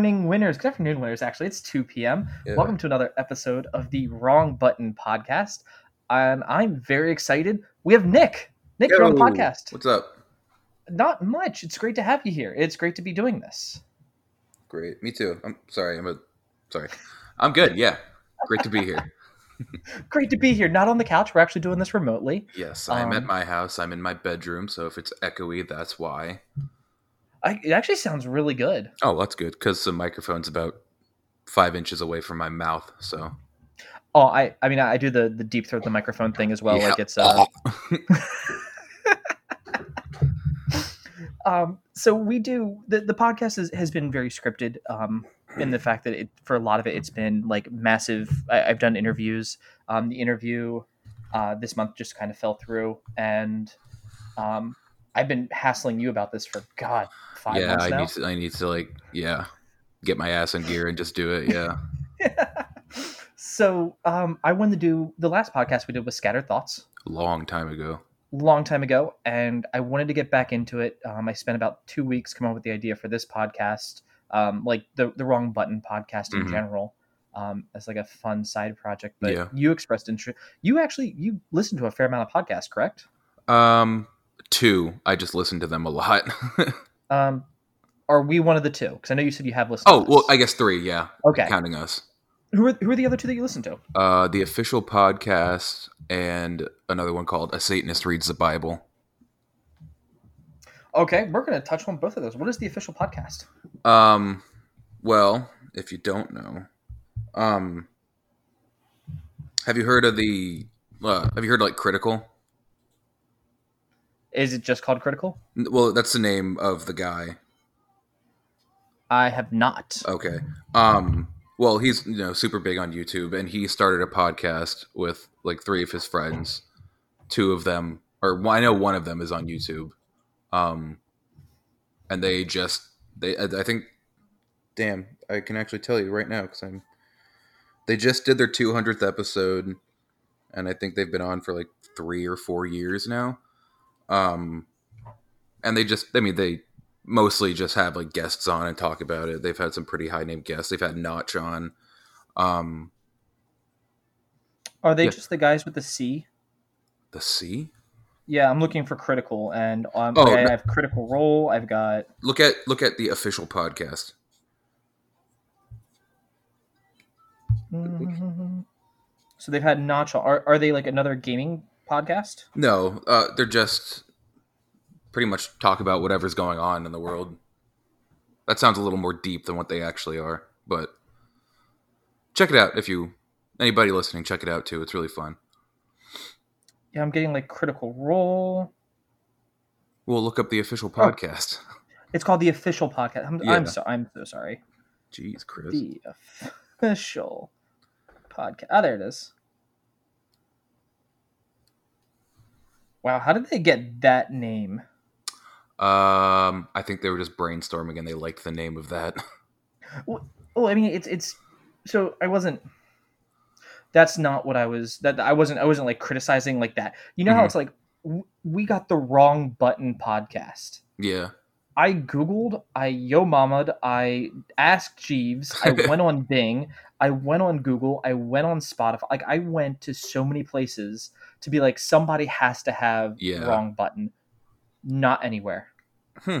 Good morning, winners. Good afternoon, winners. Actually, it's 2 p.m. Yeah. Welcome to another episode of the Wrong Button podcast. And I'm very excited. We have Nick. Nick, you're on the podcast. What's up? Not much. It's great to have you here. It's great to be doing this. Great. Me too. I'm sorry. I'm a sorry. I'm good. Yeah. Great to be here. Great to be here. Not on the couch. We're actually doing this remotely. Yes, I'm at Um, my house. I'm in my bedroom, so if it's echoey, that's why. I, it actually sounds really good. Oh, that's good because the microphone's about five inches away from my mouth. So Oh, I, I mean, I do the the deep throat the microphone thing as well. Yeah. Like it's uh, um, so we do the, the podcast is, has been very scripted um, in the fact that it, for a lot of it it's been like massive I, i've done interviews um, the interview uh, this month just kind of fell through and um, i've been hassling you about this for god five yeah, months I now need to. I need to like yeah, get my ass in gear and just do it. Yeah. so um, i wanted to do the last podcast we did was scattered thoughts Long time ago. long time ago and i wanted to get back into it um, i spent about two weeks coming up with the idea for this podcast um, like the, the wrong button podcast in Mhm. general um, as like a fun side project but Yeah. you expressed interest you actually you listen to a fair amount of podcasts correct Um, two. I just listen to them a lot. um, are we one of the two because i know you said you have listened oh well. I guess three. Yeah, okay counting us. who are, who are the other two that you listen to Uh, the official podcast and another one called A Satanist Reads the Bible. okay we're going to touch on both of those what is the official podcast Um, well, if you don't know, um, have you heard of the? Uh, have you heard like Critical? Is it just called critical Well, that's the name of the guy. i have not Okay. Um. Well, he's you know super big on YouTube, and he started a podcast with like three of his friends. Two of them, or I know one of them is on YouTube. Um. And they just they I, I think, damn, I can actually tell you right now because I'm. They just did their 200th episode, and I think they've been on for like three or four years now. Um. And they just, I mean, they mostly just have like guests on and talk about it. They've had some pretty high name guests. They've had Notch on. Um, are they Yeah. just the guys with the c the C? Yeah, I'm looking for critical, and um, Oh, I no- have critical role. I've got Look at look at the official podcast. so they've had Notch. Are are they like another gaming podcast? No, uh, they're just pretty much talk about whatever's going on in the world. That sounds a little more deep than what they actually are, but check it out if you anybody listening. Check it out too. It's really fun. Yeah, I'm getting like critical role. We'll look up the official Oh. podcast. It's called the official podcast. I'm, Yeah. I'm so I'm so sorry. Jeez, Chris. The official podcast. Oh, there it is. Wow, how did they get that name? Um, I think they were just brainstorming and they liked the name of that. Oh, I mean, it's it's. So I wasn't. That's not what I was. That I wasn't. I wasn't like criticizing like that. You know how Mhm. it's like w- we got the wrong button podcast. yeah. I googled, I yo mama'd, I asked Jeeves, I went on Bing, I went on Google, I went on Spotify. Like I went to so many places to be like somebody has to have Yeah. wrong button. Not anywhere. Hmm.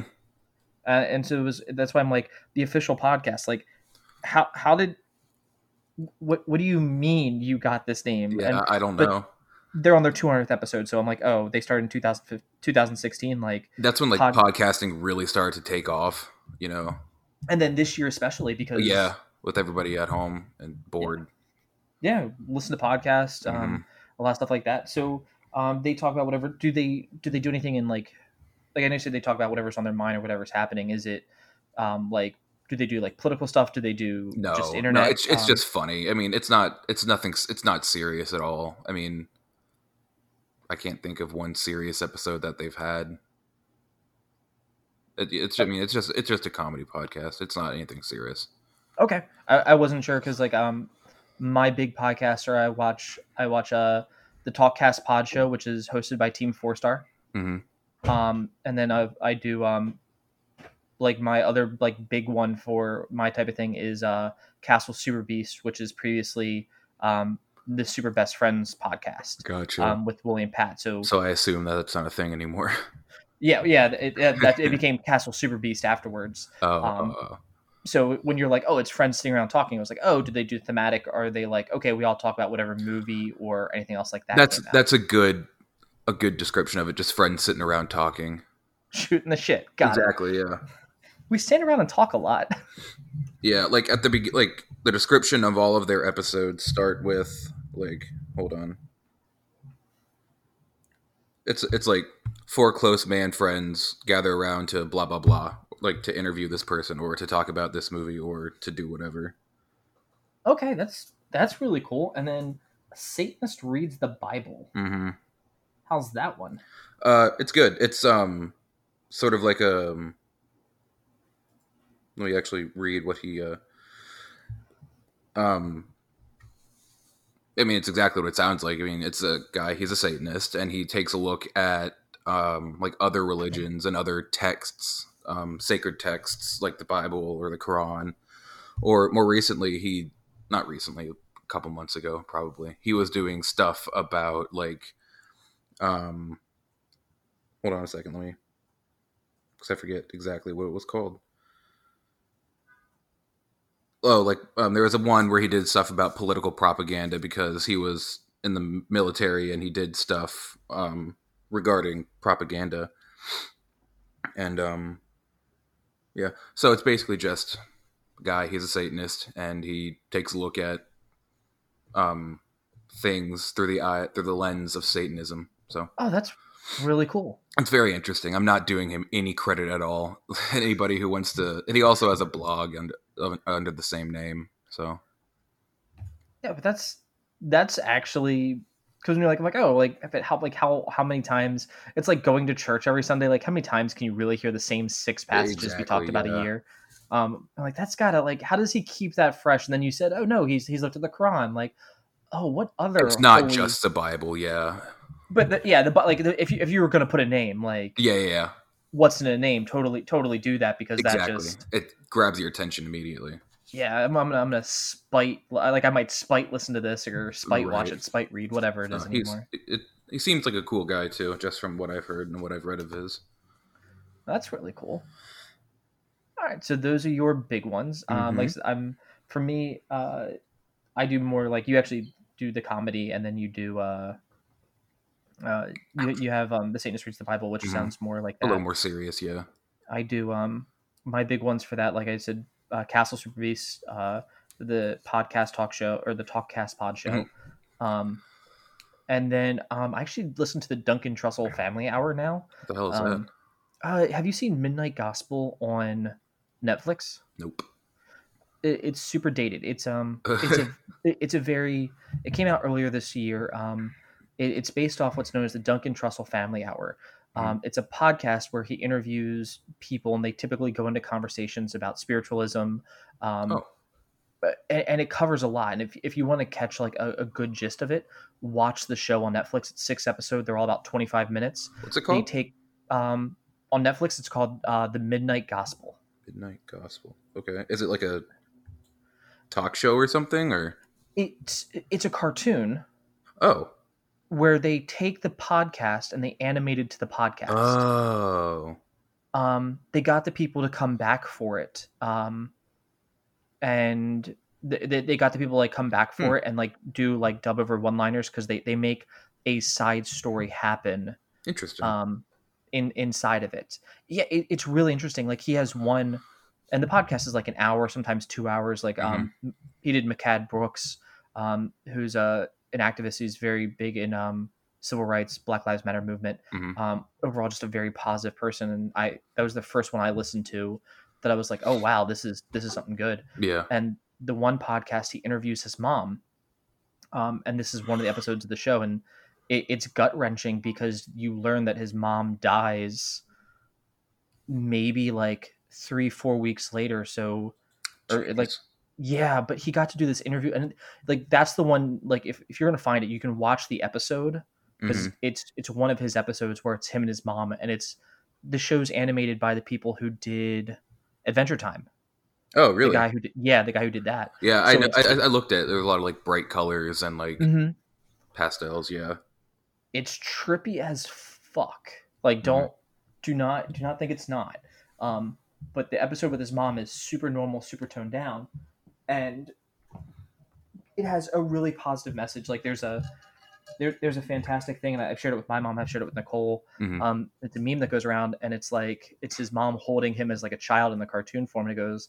Uh, and so it was that's why I'm like the official podcast. Like how how did what what do you mean you got this name? Yeah, And I don't know. they're on their 200th episode, so I'm like, oh, they started in 2000, 2016. Like, That's when like pod- podcasting really started to take off, you know. and then this year especially because Yeah, with everybody at home and bored. yeah, listen to podcasts, Mm-hmm. um, a lot of stuff like that. So um, they talk about whatever. Do they do they do anything in like like I know you said they talk about whatever's on their mind or whatever's happening. Is it um, like do they do like political stuff? Do they do No, just internet? no, it's it's Um, just funny. I mean, it's not it's nothing it's not serious at all. I mean, I can't think of one serious episode that they've had. It, it's I mean, it's just it's just a comedy podcast. It's not anything serious. okay. I, I wasn't sure because like um my big podcaster I watch I watch uh the Talkcast Pod Show which is hosted by Team Four Star. hmm um, and then I, I do um, like my other like big one for my type of thing is uh Castle Super Beast, which is previously um the Super Best Friends podcast Gotcha. um with William Pat. So, so I assume that that's not a thing anymore. yeah, yeah, it, it, that it became Castle Super Beast afterwards. Oh, Um, uh, So when you're like, oh, it's friends sitting around talking, it was like, oh, do they do thematic? Or are they like, okay, we all talk about whatever movie or anything else like that? that's out? that's a good a good description of it. Just friends sitting around talking. shooting the shit. Got it. exactly. Yeah. We stand around and talk a lot. Yeah. Like at the begin, like the description of all of their episodes start with like, hold on. It's it's like four close man friends gather around to blah blah blah, like to interview this person or to talk about this movie or to do whatever. okay, that's that's really cool. And then Satanist reads the Bible. Mm-hmm. How's that one? Uh, it's good. It's um, sort of like a. Um, let me actually read what he. Uh, um, I mean, it's exactly what it sounds like. I mean, it's a guy. He's a Satanist, and he takes a look at um, like other religions and other texts, um, sacred texts like the Bible or the Quran, or more recently, he not recently, a couple months ago, probably he was doing stuff about like, um, hold on a second, let me, because I forget exactly what it was called. Oh, like um, there was a one where he did stuff about political propaganda because he was in the military and he did stuff um, regarding propaganda, and um, yeah, so it's basically just guy. He's a Satanist and he takes a look at um, things through the eye through the lens of Satanism. So Oh, that's really cool. it's very interesting. I'm not doing him any credit at all. Anybody who wants to, and he also has a blog under under the same name. So Yeah, but that's that's actually because when you're like, I'm like, oh, like if it how like how how many times it's like going to church every Sunday. Like how many times can you really hear the same six passages we talked about yeah. a year? Um, I'm like that's gotta like how does he keep that fresh? And then you said, oh no, he's he's looked at the Quran. Like, oh, what other? it's not holy- just the Bible. Yeah, But the, yeah, the but like the, if you if you were gonna put a name, like yeah, yeah. yeah. what's in a name, totally totally do that because that just It grabs your attention immediately. Yeah, I'm, I'm gonna I'm gonna spite like I might spite listen to this or spite watch it, spite read whatever it is he's, anymore. it, he seems like a cool guy too, just from what I've heard and what I've read of his. That's really cool. All right, so those are your big ones. Um, like said, I'm for me, uh, I do more like you actually do the comedy, and then you do uh, uh, you, you have um, the Satanist reads the Bible, which Mhm. sounds more like A little more serious, yeah. I do um my big ones for that, like I said, uh, Castle Super Beast, uh, the podcast talk show or the Talkcast Pod show, Mhm. um, and then um, I actually listen to the Duncan Trussell Family Hour now. What the hell is Um, uh, have you seen Midnight Gospel on Netflix? Nope. It, it's super dated. It's um, it's a it's a very. It came out earlier this year. Um, it, it's based off what's known as the Duncan Trussell Family Hour. Um, It's a podcast where he interviews people, and they typically go into conversations about spiritualism. Um, Oh. but- and, and it covers a lot. And if, if you want to catch like a, a good gist of it, watch the show on Netflix. It's six episodes. They're all about twenty five minutes What's it called? they take um on Netflix. It's called uh, the Midnight Gospel. Midnight Gospel. Okay. Is it like a talk show or something or It's it's a cartoon Oh. Where they take the podcast and they animate it to the podcast. Oh. um, they got the people to come back for it, um, and th- they, they got the people like come back for it and like do like dub over one liners because they they make a side story happen Interesting. um in inside of it yeah it, it's really interesting like he has one and the podcast is like an hour sometimes two hours like um he did mccad brooks um who's a an activist who's very big in um civil rights black lives matter movement Mhm. um overall just a very positive person and i that was the first one i listened to that i was like oh wow this is this is something good yeah. and the one podcast he interviews his mom um, and this is one of the episodes of the show and it, it's gut wrenching because you learn that his mom dies maybe like three four weeks later so or like Jeez. Yeah but he got to do this interview and like that's the one like if, if you're gonna find it you can watch the episode because Mhm. it's it's one of his episodes where it's him and his mom and it's the show's animated by the people who did Adventure Time. Oh, really? The guy who did, yeah, the guy who did that. yeah, I, know, I I looked at. There were a lot of like bright colors and like Mm-hmm. pastels. Yeah. It's trippy as fuck. Like, don't do not do not think it's not. Um, but the episode with his mom is super normal, super toned down, and it has a really positive message. Like, there's a there, there's a fantastic thing, and I've shared it with my mom. I've shared it with Nicole. Mhm. Um, it's a meme that goes around, and it's like it's his mom holding him as like a child in the cartoon form, and it goes,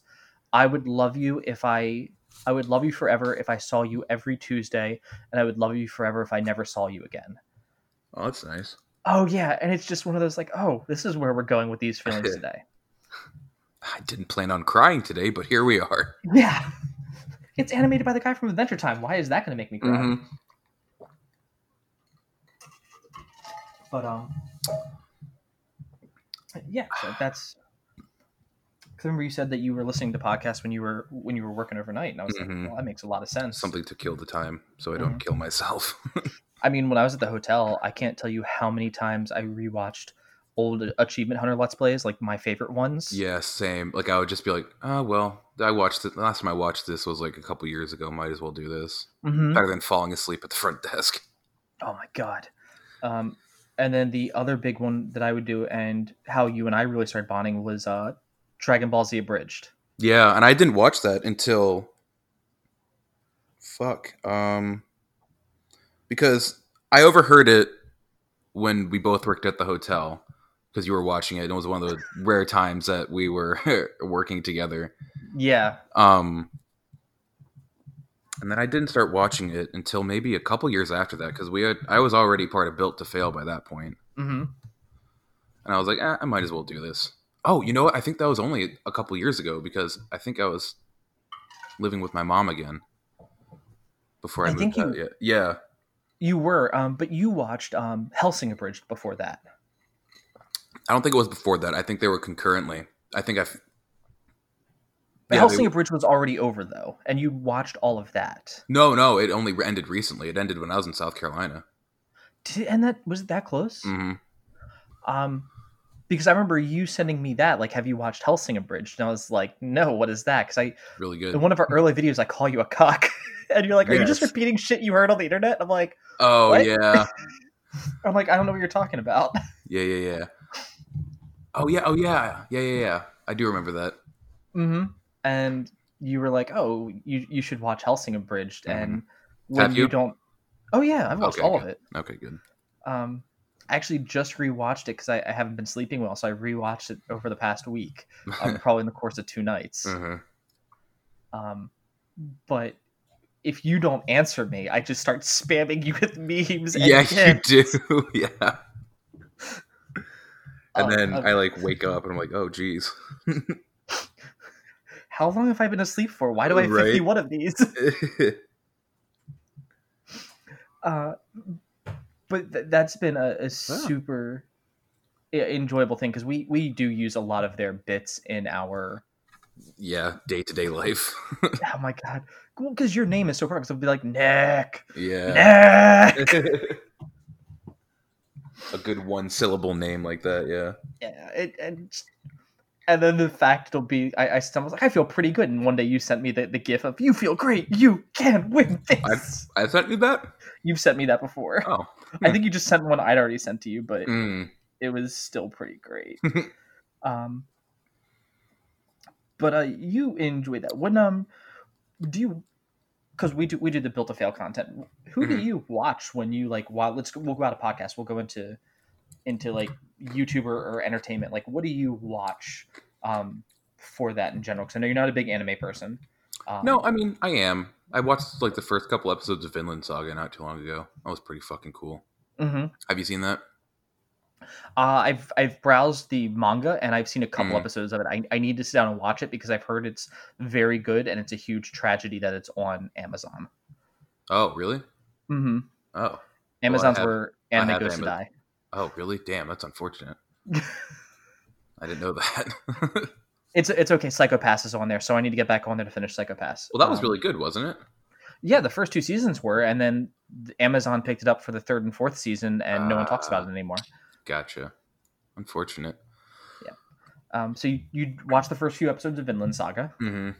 "I would love you if I, I would love you forever if I saw you every Tuesday, and I would love you forever if I never saw you again." Oh, that's nice. Oh yeah, and it's just one of those like, oh, this is where we're going with these feelings today. I didn't plan on crying today, but here we are. Yeah, it's animated by the guy from Adventure Time. Why is that going to make me cry? Mhm. But um, yeah, so that's. Cause I remember you said that you were listening to podcasts when you were when you were working overnight, and I was Mhm. like, well, that makes a lot of sense. Something to kill the time, so I don't kill myself. I mean, when I was at the hotel, I can't tell you how many times I rewatched old Achievement Hunter Let's Plays, like my favorite ones. yeah, same. Like I would just be like, oh well, I watched it. The last time I watched this was like a couple years ago. Might as well do this. hmm Better than falling asleep at the front desk. Oh my god. Um, and then the other big one that I would do, and how you and I really started bonding was uh, Dragon Ball Z Abridged. Yeah, and I didn't watch that until fuck. Um because I overheard it when we both worked at the hotel because you were watching it. and It was one of the rare times that we were working together. Yeah, Um and then I didn't start watching it until maybe a couple years after that because we had I was already part of Built to Fail by that point. hmm And I was like, eh, I might as well do this. Oh, you know what? I think that was only a couple years ago because I think I was living with my mom again before I, I moved think out. Yeah. yeah. you were, um, but you watched um, Hellsing Abridged before that. I don't think it was before that. I think they were concurrently. I think I. But Yeah, Hellsing they- Abridged was already over though, and you watched all of that. No, no, it only ended recently. It ended when I was in South Carolina. Did it end that? Was it that close? hmm Um, because I remember you sending me that. Like, have you watched Hellsing Abridged? And I was like, no. What is that? Because I Really good. in one of our early videos, I call you a cock, and you're like, "Are you just repeating shit you heard on the internet?" I'm like, oh What? yeah, I'm like, I don't know what you're talking about. yeah, yeah, yeah. Oh yeah, oh yeah, yeah, yeah, yeah. I do remember that. Mm-hmm. And you were like, "Oh, you you should watch Hellsing Abridged." And when Have you you? don't, oh yeah, I've watched Okay, all of it. Okay, good. Um, I actually just rewatched it because I, I haven't been sleeping well, so I rewatched it over the past week, um, probably in the course of two nights. uh-huh. Um, but if you don't answer me, I just start spamming you with memes. And Yeah, you do. yeah. And Um, then uh, I like wake up and I'm like, oh geez. how long have I been asleep for? Why do I have Right. 51 of these? Uh, but th- that's been a, a super enjoyable thing because we we do use a lot of their bits in our. yeah, day to day life. Oh my god! Because your name is so perfect, so it'll be like Nick, yeah. Nick. A good one syllable name like that, yeah. yeah, it, and and then the fact it'll be I, I, I was like I feel pretty good, and one day you sent me the, the gif of you feel great, you can win this. I sent you that? You've sent me that before. Oh. I think you just sent one I'd already sent to you, but Mm. it was still pretty great. um, but uh, you enjoy that. When um, do you? Because we do we do the built to fail content. Who do Mhm. you watch when you like? Wow, let's go, we'll go out a podcast. We'll go into into like YouTuber or entertainment. Like, what do you watch um for that in general? Because I know you're not a big anime person. Um, No, I mean I am. I watched like the first couple episodes of Vinland Saga not too long ago. That was pretty fucking cool. mhm. Have you seen that? Uh, I've I've browsed the manga and I've seen a couple Mhm. episodes of it. I, I need to sit down and watch it because I've heard it's very good and it's a huge tragedy that it's on Amazon. Oh, really? Mm-hmm. Oh. Amazon's have- where anime goes to die. Oh, really? Damn, that's unfortunate. I didn't know that. It's it's okay. Psychopass is on there, so I need to get back on there to finish Psychopass. Well, that was Um, really good, wasn't it? yeah. The first two seasons were, and then Amazon picked it up for the third and fourth season, and no one talks about Ah. it anymore. Gotcha. Unfortunate. Yeah. Um, so you you watch the first few episodes of Vinland Saga. Mm-hmm.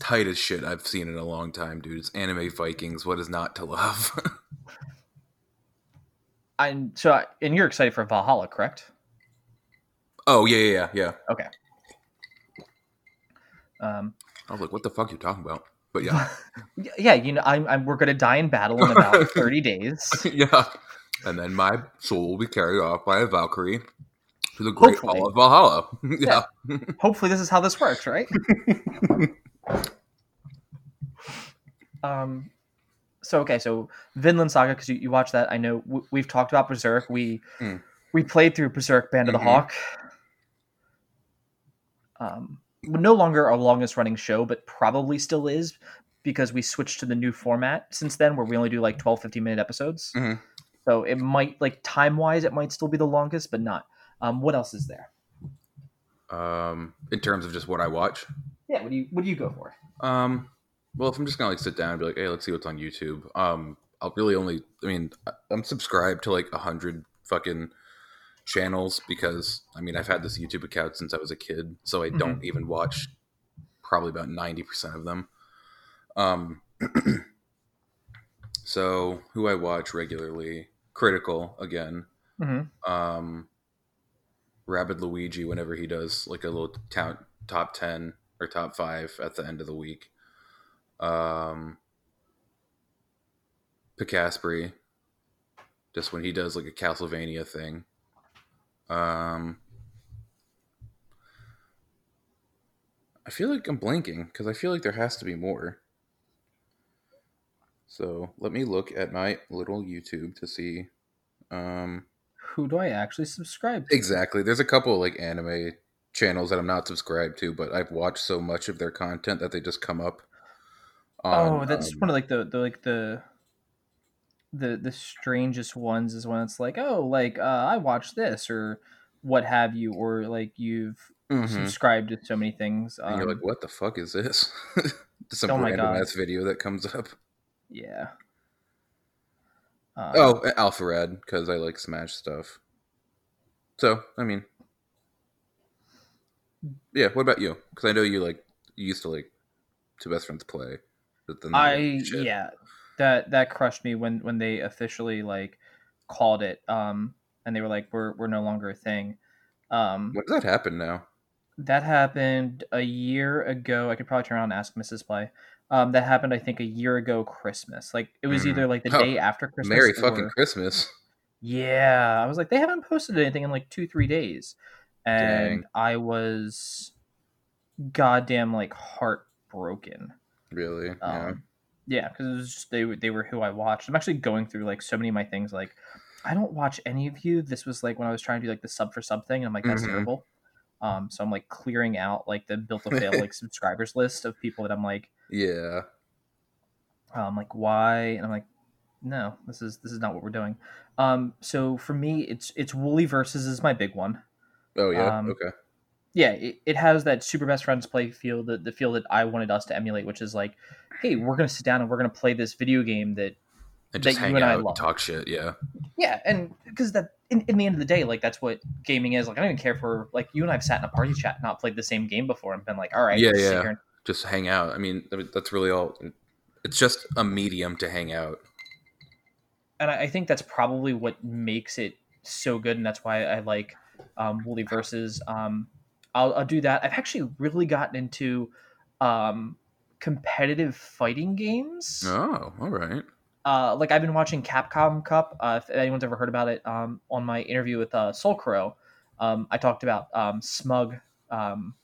Tight as shit. I've seen it in a long time, dude. It's anime Vikings. What is not to love? And so, I, and you're excited for Valhalla, correct? oh yeah, yeah, yeah, Okay. Um, I was like, what the fuck you talking about? But yeah, yeah, you know, I'm, I'm we're gonna die in battle in about 30 days. yeah. And then my soul will be carried off by a Valkyrie to the great Hopefully. hall of Valhalla. yeah. Hopefully, this is how this works, right? um, so okay, so Vinland Saga, because you, you watch that, I know w- we've talked about Berserk. We Mm. we played through Berserk Band of Mhm. the Hawk. Um, no longer our longest running show, but probably still is because we switched to the new format since then, where we only do like 12, 15 minute episodes. Mhm. So it might like time wise, it might still be the longest, but not. Um, what else is there? Um, in terms of just what I watch, Yeah, what do you what do you go for? Um, well, if I'm just gonna like sit down and be like, hey, let's see what's on YouTube. Um, I'll really only. I mean, I'm subscribed to like a hundred fucking channels because I mean I've had this YouTube account since I was a kid, so I don't even watch probably about ninety percent of them. Um, so who I watch regularly, Critical again. Mm-hmm. Um, Rabid Luigi whenever he does like a little town top ten or top five at the end of the week. Um, Picaspri, just when he does like a Castlevania thing. Um, I feel like I'm blanking because I feel like there has to be more. So let me look at my little YouTube to see. Um, Who do I actually subscribe to? Exactly. There's a couple like anime channels that I'm not subscribed to, but I've watched so much of their content that they just come up. oh, that's um, one of like the, the like the the the strangest ones is when it's like, oh, like uh, I watched this or what have you, or like you've mhm. subscribed to so many things. And you're Um, like, what the fuck is this? Some Oh my random God. ass video that comes up. Yeah. Uh, Oh, Alpharad because I like Smash stuff. So I mean, yeah. What about you? Because I know you like you used to like two best friends play. But then I shit. yeah, that that crushed me when when they officially like called it, um, and they were like, we're we're no longer a thing. Um, When does that happen now? That happened a year ago. I could probably turn around and ask Mrs. Play. Um, that happened, I think, a year ago Christmas. Like it was Mhm. either like the Oh, day after Christmas. Merry or- fucking Christmas. Yeah, I was like, they haven't posted anything in like two, three days, and Dang. I was goddamn like heartbroken. Really? Yeah. Um, yeah, because it was just they were- they were who I watched. I'm actually going through like so many of my things. Like, I don't watch any of you. This was like when I was trying to do like the sub for something. And I'm like, that's Mhm. terrible. Um, so I'm like clearing out like the built to fail like subscribers list of people that I'm like, Yeah. um, like why? And I'm like, no, this is this is not what we're doing. Um, so for me, it's it's Woolie versus is my big one. Oh yeah. Um, okay. yeah, it, it has that super best friends play feel, the, the feel that I wanted us to emulate, which is like, hey, we're gonna sit down and we're gonna play this video game that And that just you hang and I out, love. talk shit. Yeah. Yeah, and because that in, in the end of the day, like that's what gaming is. Like I don't even care for like you and I've sat in a party chat, not played the same game before, and been like, all right, Yeah, yeah. Just hang out. I mean, that's really all. It's just a medium to hang out. and I, I think that's probably what makes it so good, and that's why I like um, Woolie versus. Um, I'll, I'll do that. I've actually really gotten into um, competitive fighting games. Oh, all right. uh, like I've been watching Capcom Cup. Uh, if anyone's ever heard about it, um, on my interview with uh, Soul Crow, um, I talked about um, Smug, um,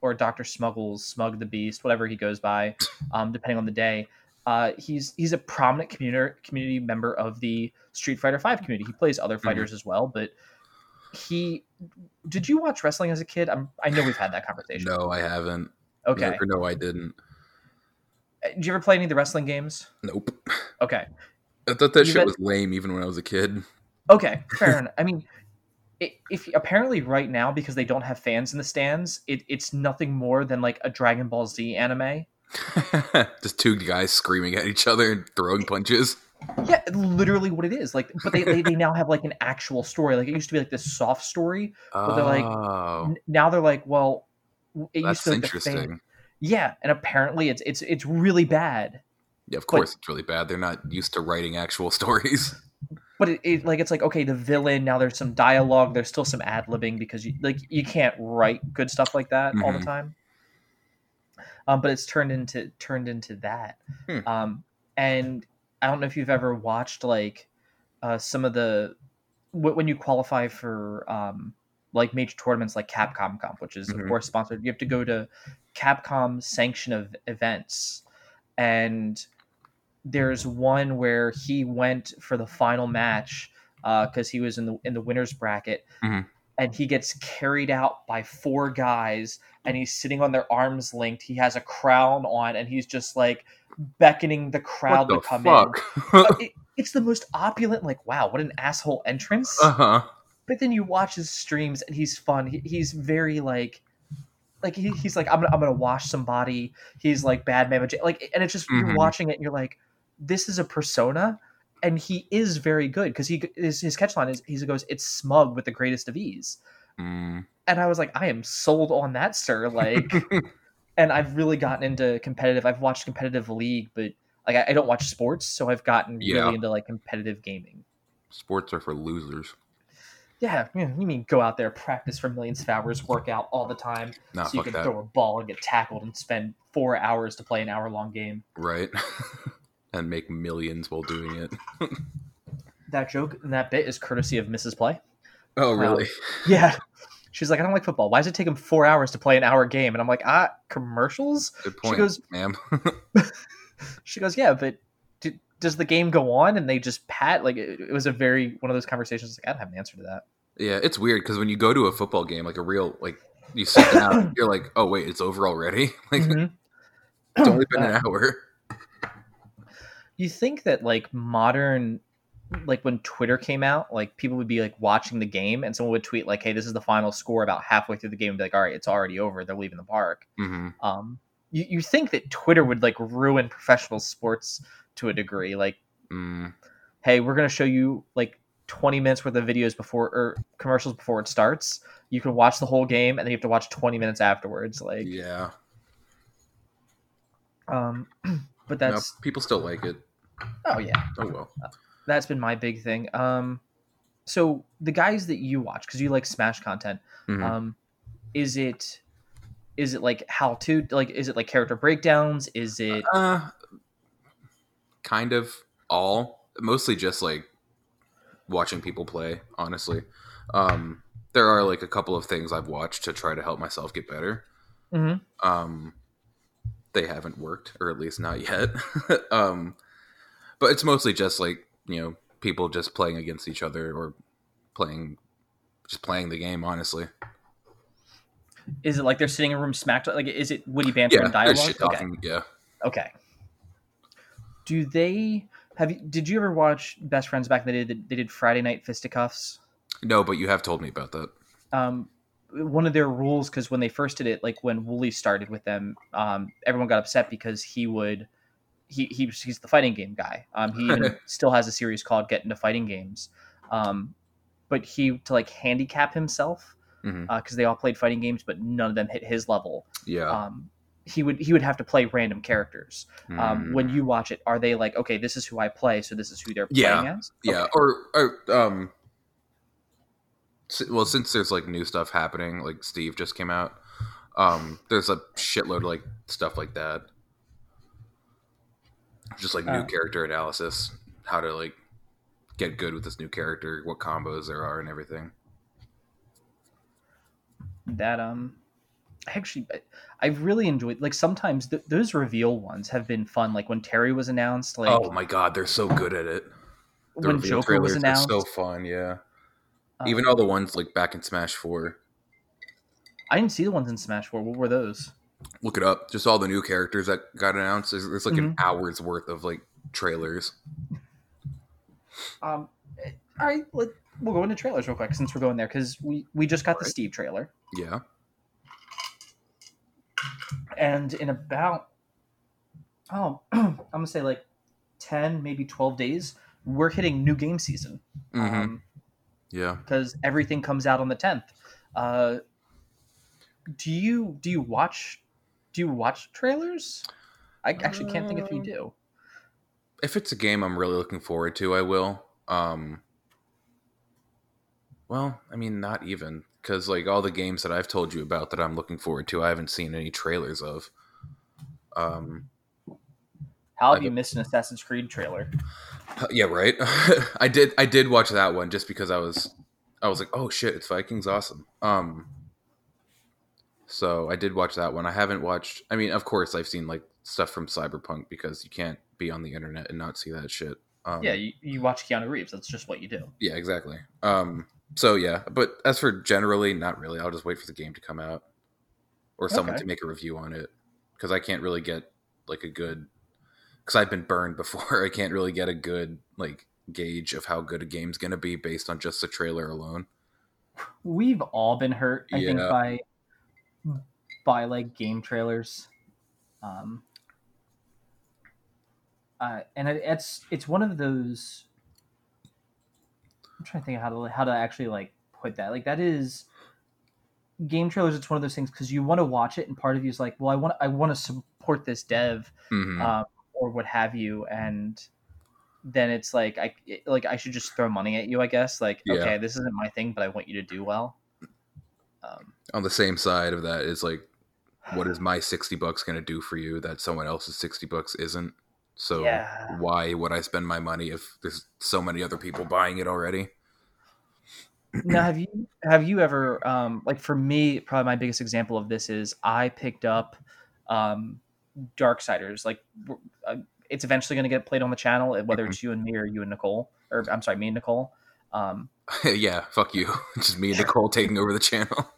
or Doctor Smuggles, Smug the Beast, whatever he goes by, um, depending on the day. Uh, he's he's a prominent community community member of the Street Fighter Five community. He plays other fighters as well, but he did you watch wrestling as a kid? I'm, I know we've had that conversation. No, I haven't. Okay. No, I didn't. Did you ever play any of the wrestling games? Nope. Okay. I thought that You shit bet- was lame even when I was a kid. Okay, fair enough. I mean, if apparently right now because they don't have fans in the stands, it, it's nothing more than like a Dragon Ball Z anime. just two guys screaming at each other and throwing punches. Yeah, literally what it is. Like, but they, they, they now have like an actual story. Like it used to be like this soft story. But they're like, oh, Now they're like, well, it that's used to like, interesting. Yeah, and apparently it's it's it's really bad. Yeah, of course it's really bad. They're not used to writing actual stories. But it, it like it's like okay, the villain now there's some dialogue. There's still some ad libbing because you like you can't write good stuff like that all the Mhm. time. Um, but it's turned into turned into that. Hmm. Um, and I don't know if you've ever watched like uh, some of the wh- when you qualify for um, like major tournaments like Capcom Cup, which is Mhm. of course sponsored. You have to go to Capcom sanction of events, and there's one where he went for the final match because he was in the in the winners bracket, Mhm. and he gets carried out by four guys, and he's sitting on their arms linked. He has a crown on, and he's just like beckoning the crowd what to come fuck? in. Uh, it- it's the most opulent, like wow, what an asshole entrance. uh huh. But then you watch his streams, and he's fun. He, he's very like. Like he, he's like I'm gonna I'm gonna wash somebody. He's like bad man, like and it's just you're Mhm. watching it and you're like, this is a persona, and he is very good because he his, his catchline is he goes it's smug with the greatest of ease, Mm. and I was like I am sold on that sir like, and I've really gotten into competitive. I've watched competitive league, but like I, I don't watch sports, so I've gotten Yeah. really into like competitive gaming. Sports are for losers. Yeah, yeah, you mean go out there, practice for millions of hours, work out all the time, Nah, so you can that. throw a ball and get tackled and spend four hours to play an hour long game. Right. and make millions while doing it. That joke and that bit is courtesy of Mrs. Play. Oh, really? Yeah. She's like, I don't like football. Why does it take him four hours to play an hour game? And I'm like, ah, commercials? Good point, goes- ma'am. She goes, yeah, but do, does the game go on? And they just pat. Like, it, it was a very, one of those conversations. Like, I don't have an answer to that. yeah, it's weird because when you go to a football game, like a real, like, you sit down, you're like, oh, wait, it's over already? Like, Mhm. it's only been an hour. You think that like modern like when twitter came out like people would be like watching the game and someone would tweet like hey this is the final score about halfway through the game and be like all right it's already over. They're leaving the park. Hmm um you, you think that twitter would like ruin professional sports to a degree like Mm, hey we're going to show you like 20 minutes worth of videos before or commercials before it starts. You can watch the whole game and then you have to watch 20 minutes afterwards like yeah. um but No, that's people still like it. Oh yeah Oh, well. that's been my big thing. Um, so the guys that you watch because you like Smash content, Mhm. um, is it is it like how to like is it like character breakdowns? Is it Uh, kind of all. Mostly just like watching people play, honestly. Um, there are like a couple of things I've watched to try to help myself get better. Mhm. Um, they haven't worked, or at least not yet. um, but it's mostly just like you know people just playing against each other or playing, just playing the game. Honestly, is it like they're sitting in a room smacked like is it witty banter yeah, and dialogue? Okay. Yeah, okay. Do they have you? Did you ever watch Best Friends back? in the day that they did Friday Night Fisticuffs. no, but you have told me about that. um, one of their rules because when they first did it, like when Woolie started with them, um, everyone got upset because he would he, he he's the fighting game guy. Um, he even still has a series called Get into Fighting Games, um, but he to like handicap himself because they all played fighting games, but none of them hit his level. Yeah. Um, he would he would have to play random characters. Um, Mm. When you watch it, are they like okay, this is who I play, so this is who they're Yeah. playing as? Yeah, Okay. or, or um, well, since there's like new stuff happening, like Steve just came out. Um, there's a shitload of like stuff like that, just like new Uh. character analysis, how to like get good with this new character, what combos there are, and everything. that um actually i've really enjoyed like sometimes th- those reveal ones have been fun like when terry was announced like oh my god, they're so good at it. The when joker was trailers are announced so fun. Yeah, um, even all the ones like back in Smash Four. i didn't see the ones in smash 4 what were those Look it up. Just all the new characters that got announced. There's, there's like an Mm-hmm. hour's worth of like trailers. um eh, all right let, we'll go into trailers real quick since we're going there because we we just got the Alright. steve trailer Yeah. and in about oh i'm gonna say like 10, maybe 12 days, we're hitting new game season. Mhm. Um, yeah. because everything comes out on the 10th. Uh, do you do you watch do you watch trailers? I actually can't think if you do. If it's a game I'm really looking forward to, I will. Um, well, I mean, not even because like all the games that I've told you about that I'm looking forward to, I haven't seen any trailers of. Um, How have I you missed an Assassin's Creed trailer? yeah, right. I did. I did watch that one just because I was. I was like, oh shit, it's Vikings, awesome. Um, so I did watch that one. I haven't watched. I mean, of course, I've seen like stuff from Cyberpunk because you can't be on the internet and not see that shit. Um, Yeah, you, you watch Keanu Reeves. That's just what you do. Yeah, exactly. Um, so yeah, but as for generally, not really. I'll just wait for the game to come out or someone Okay. to make a review on it because I can't really get like a good because I've been burned before. I can't really get a good like gauge of how good a game's gonna be based on just the trailer alone. We've all been hurt, I think, by by like game trailers. Um, uh, and it, it's it's one of those. I'm trying to think of how to how to actually like put that. Like that is game trailers. It's one of those things because you want to watch it, and part of you is like, well, I want I want to support this dev Mhm. um, or what have you, and then it's like I like I should just throw money at you, I guess. Like, Yeah. okay, this isn't my thing, but I want you to do well. Um, on the same side of that is like, what is my sixty bucks gonna do for you that someone else's sixty bucks isn't? So Yeah. why would I spend my money if there's so many other people buying it already? now, have you have you ever um, like for me, probably my biggest example of this is I picked up um, Darksiders. Like, uh, it's eventually going to get played on the channel, whether Mm-hmm. it's you and me or you and Nicole, or I'm sorry, me and Nicole. Um, yeah, fuck you. Just me and Nicole taking over the channel.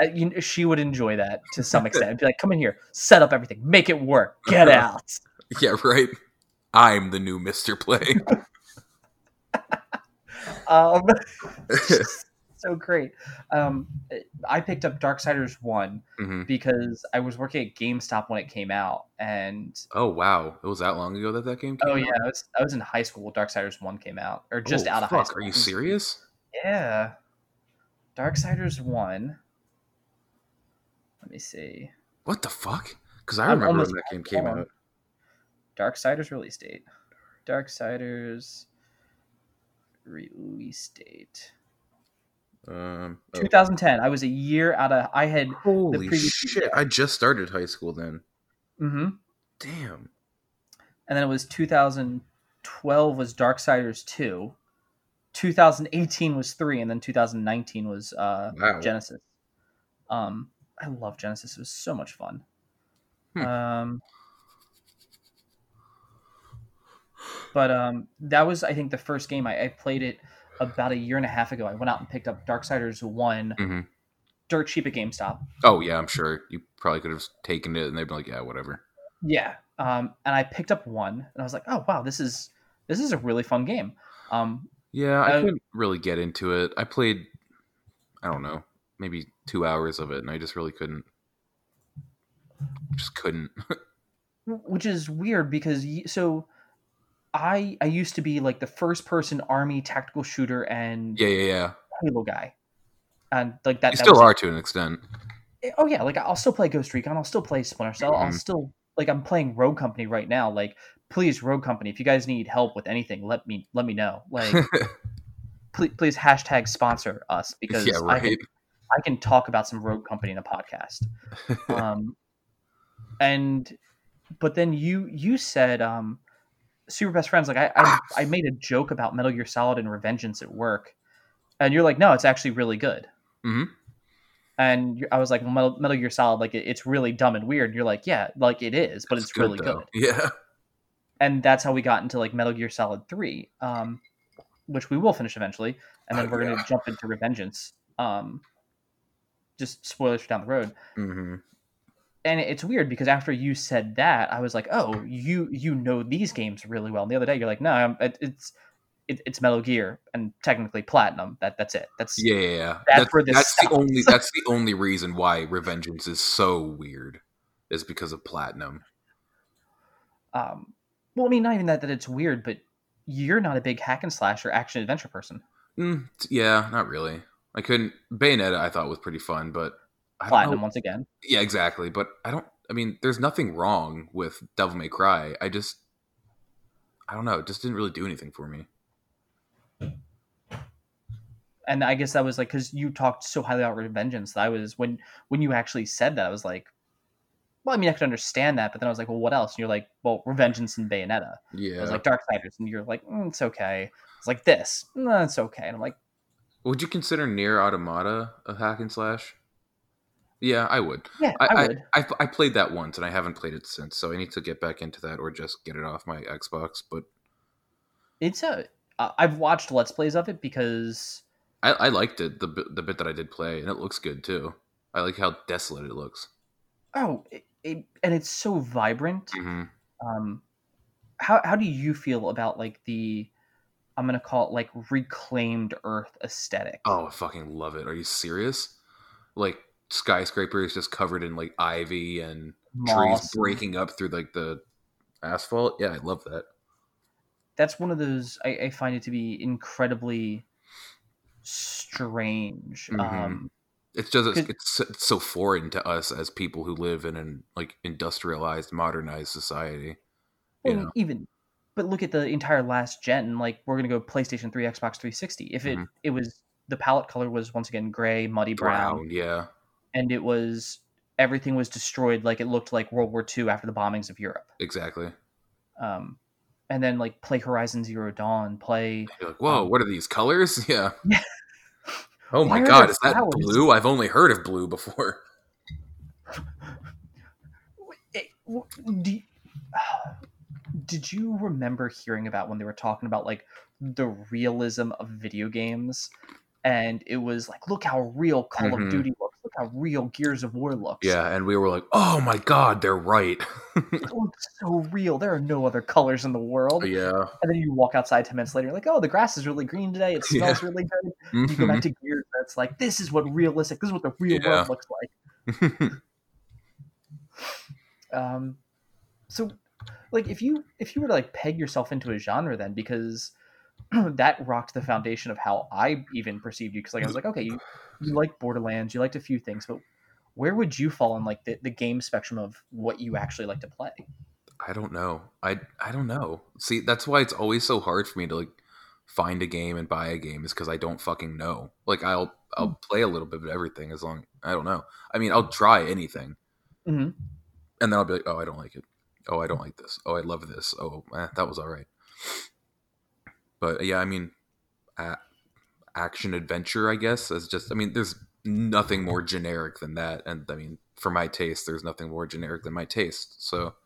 That you, she would enjoy that to some extent. I'd be like, come in here, set up everything, make it work, get out. Yeah, right. I'm the new Mr. Play. um, so great. Um, I picked up Darksiders one hmm because I was working at GameStop when it came out, and Oh wow, it was that long ago that that game came oh out. yeah, I was I was in high school. when Darksiders one came out, or just Oh, out of high school. Are you serious? Yeah, Darksiders one. Let me see. What the fuck? Because I remember when that game came on. out. Darksiders release date. Darksiders release date. Um, oh. 2010. I was a year out of. I had. Holy previous shit! year. I just started high school then. Mm-hmm. Damn. And then it was 2012 was Darksiders 2. 2018 was 3 and then 2019 was uh Wow. Genesis. Um I love Genesis. It was so much fun. Hmm. Um But um that was I think the first game I, I played it about a year and a half ago. I went out and picked up Darksiders 1 hmm dirt cheap at GameStop. Oh yeah, I'm sure you probably could have taken it and they'd be like, yeah, whatever. Yeah. Um, and I picked up one, and I was like, "Oh wow, this is this is a really fun game." Um, Yeah, I Uh, couldn't really get into it. I played, I don't know, maybe two hours of it, and I just really couldn't. Just couldn't. which is weird because so I I used to be like the first person army tactical shooter and yeah, yeah, yeah. Halo guy, and like that. You that still are to an extent. Oh yeah, like I'll still play Ghost Recon. I'll still play Splinter Cell. I'll Mhm. still like I'm playing Rogue Company right now. Like please, Rogue Company, if you guys need help with anything, let me let me know. Like please, please hashtag sponsor us because yeah, right. I can talk about some Rogue Company in a podcast. Um, and but then you you said um, super best friends. Like I, I I made a joke about Metal Gear Solid and Revengeance at work, and you're like, no, it's actually really good. Mm-hmm. And I was like, well, Metal, Metal Gear Solid, like it, it's really dumb and weird. And you're like, yeah, like it is, but it's, really though. good. Yeah. And that's how we got into like Metal Gear Solid Three, um, which we will finish eventually, and then Oh, we're yeah. gonna jump into Revengeance. Um, just spoilers down the road hmm and it's weird because after you said that, I was like, "Oh, you you know these games really well." And the other day, you're like, "No, I'm, it, it's it, it's Metal Gear and technically Platinum. That that's it. That's Yeah, yeah, yeah. That's That's, where this that's the only that's the only reason why Revengeance is so weird is because of platinum. um, Well, I mean, not even that that it's weird, but you're not a big hack and slash or action adventure person. Mm, yeah, not really. I couldn't. Bayonetta, I thought was pretty fun, but I don't Platinum once again. Yeah, exactly. But I don't. I mean, there's nothing wrong with Devil May Cry. I just, I don't know. It just didn't really do anything for me. And I guess that was like because you talked so highly about Revengeance that I was when when you actually said that I was like, well, I mean, I could understand that, but then I was like, well, what else? And you're like, well, Revengeance and Bayonetta. I Yeah. was like Darksiders, and you're like, mm, it's okay. It's like this, no, it's okay. And I'm like, would you consider NieR: Automata a hack and slash? Yeah, I would. yeah, I, I, I, would. I, I played that once and I haven't played it since, so I need to get back into that or just get it off my Xbox. But It's a. I've watched Let's Plays of it because I, I liked it the bit- the bit that I did play, and it looks good too. I like how desolate it looks. oh, it, it, and it's so vibrant. hmm um how how do you feel about like the i'm gonna call it like reclaimed earth aesthetic Oh, I fucking love it. Are you serious? Like skyscrapers just covered in like ivy and trees breaking up through like the asphalt. Yeah, I love that. that's one of those I, I find it to be incredibly strange Mhm. um It's just it's, it's so foreign to us as people who live in an like industrialized, modernized society. You know. even but look at the entire last gen like we're gonna go playstation 3 xbox 360 if it Mhm. it was the palette color was once again gray muddy brown, Brown, yeah, and it was everything was destroyed like it looked like world war ii after the bombings of europe exactly. um and then like play horizon zero dawn play You're like, whoa, Um, what are these colors? Yeah. Oh my god, is that flowers? blue? I've only heard of blue before. it, do you- did you remember hearing about when they were talking about like the realism of video games and it was like look how real call Mhm. of duty looks look how real gears of war looks Yeah, and we were like, oh my god, they're right. it looks so real there are no other colors in the world yeah. and then you walk outside 10 minutes later you're like oh the grass is really green today it Yeah. smells really good you go back to gears that's like this is what realistic this is what the real Yeah. world looks like um so like if you if you were to like peg yourself into a genre then because that rocked the foundation of how i even perceived you because like i was like okay you, you like borderlands you liked a few things but where would you fall in like the, the game spectrum of what you actually like to play I don't know. I I don't know. See, that's why it's always so hard for me to like find a game and buy a game is because I don't fucking know. Like I'll I'll play a little bit of everything as long I don't know. I mean, I'll try anything mm-hmm. and then I'll be like, oh, I don't like it. Oh, I don't like this. Oh, I love this. Oh, eh, that was all right. But yeah, I mean, a- action adventure, I guess, is just. I mean, there's nothing more generic than that, and I mean, for my taste, there's nothing more generic than my taste. So.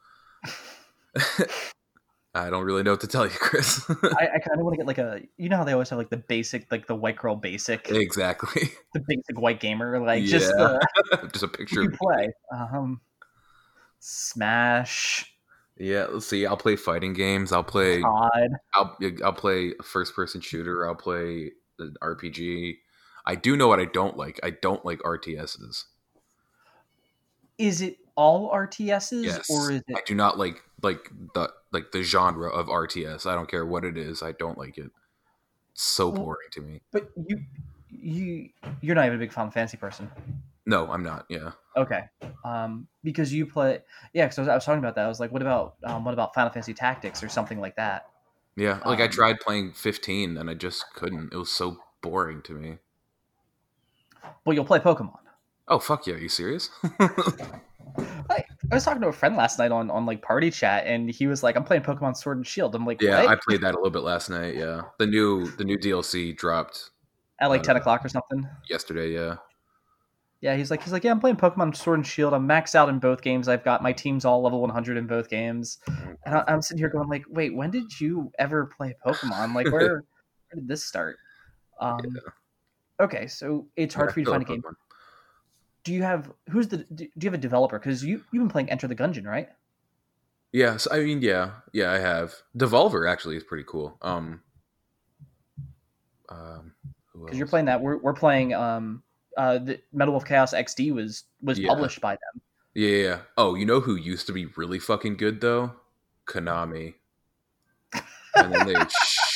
I don't really know what to tell you, Chris. I, I kind of want to get like a you know how they always have like the basic like the white girl basic exactly. the basic white gamer like just Yeah. the Just a picture. you play um smash Yeah, let's see. I'll play fighting games. I'll play. COD. I'll I'll play a first person shooter. I'll play an RPG. I do know what I don't like. I don't like RTSs. is it all rts's Yes, or is it? I do not like like the like the genre of RTS. I don't care what it is. I don't like it. It's so Well- boring to me. but you you you're not even a big final fantasy person No, I'm not. Yeah. okay um because you play yeah because I, was- I was talking about that i was like what about um what about final fantasy tactics or something like that Yeah, like I Um, tried playing 15 and I just couldn't. It was so boring to me. well you'll play pokemon Oh fuck yeah! Are you serious? I, I was talking to a friend last night on, on like party chat, and he was like, "I'm playing Pokemon Sword and Shield." I'm like, yeah, "What?" I played that a little bit last night. Yeah, the new the new DLC dropped at like uh, ten o'clock or something. yesterday. Yeah, Yeah, he's like, he's like, yeah, I'm playing Pokemon Sword and Shield. I'm maxed out in both games. I've got my teams all level 100 in both games, and I, I'm sitting here going like, wait, when did you ever play Pokemon? Like, where where did this start? Um, okay, so it's hard Yeah, for you to find a game. Pokemon. Do you have who's the? Do you have a developer? Because you you've been playing Enter the Gungeon, right? Yeah, so, I mean, yeah, yeah, I have. Devolver actually is pretty cool. Um, um, Because you're playing that. We're we're playing um uh the Metal Wolf Chaos XD was was Yeah. published by them. Yeah, yeah, yeah. Oh, you know who used to be really fucking good though? Konami. and then they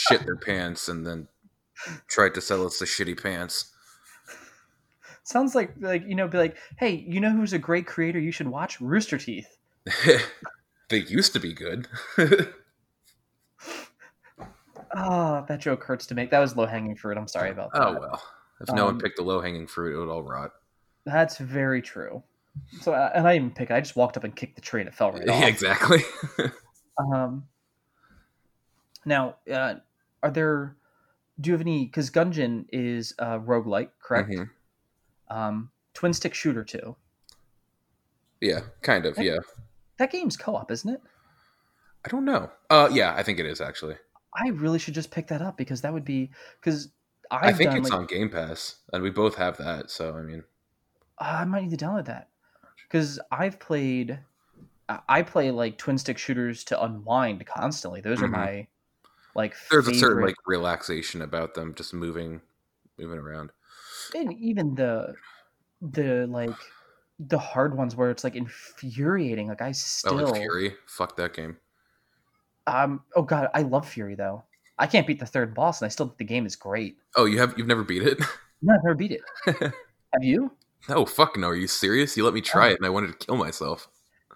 shit their pants and then tried to sell us the shitty pants. Sounds like like you know, be like, hey, you know who's a great creator you should watch? Rooster Teeth. they used to be good. oh, that joke hurts to make. That was low hanging fruit. I'm sorry about that. Oh well. If no Um, one picked the low hanging fruit, it would all rot. That's very true. So, uh, and I didn't even pick it. I just walked up and kicked the tree and it fell right Yeah, off. exactly. Um, now, uh, are there? Do you have any? Because Gungeon is a roguelike, correct? Mhm. Um, twin stick shooter too. Yeah, kind of. Yeah. That game's co-op, isn't it? I don't know. Uh, yeah, I think it is actually. I really should just pick that up because that would be because i I've think done, it's like, on Game Pass, and we both have that. So I mean, I might need to download that because I've played. I- I play like twin stick shooters to unwind constantly. Those are Mhm. my like. there's a certain like relaxation about them, just moving, moving around. and even the the like the hard ones where it's like infuriating. Like I Oh, still and Furi, fuck that game. um oh god, I love Furi though. I can't beat the third boss, and I still think the game is great. Oh, you have you've never beat it? No, I've never beat it. Have you? no, fuck no. Are you serious? You let me try Oh. it, and I wanted to kill myself.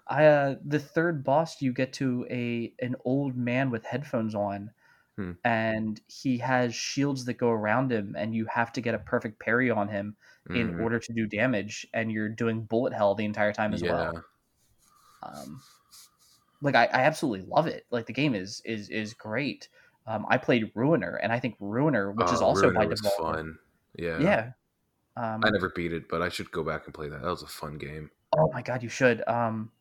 I uh the third boss you get to a an old man with headphones on Hmm. and he has shields that go around him and you have to get a perfect parry on him in Mm, order to do damage and you're doing bullet hell the entire time as yeah. well. Um like I, I absolutely love it. Like the game is is is great. Um I played Ruiner and I think Ruiner, which is Oh, also by Ruiner was Devolver. fun. Yeah. Yeah. Um, I never beat it, but I should go back and play that. That was a fun game. oh my god, you should. Um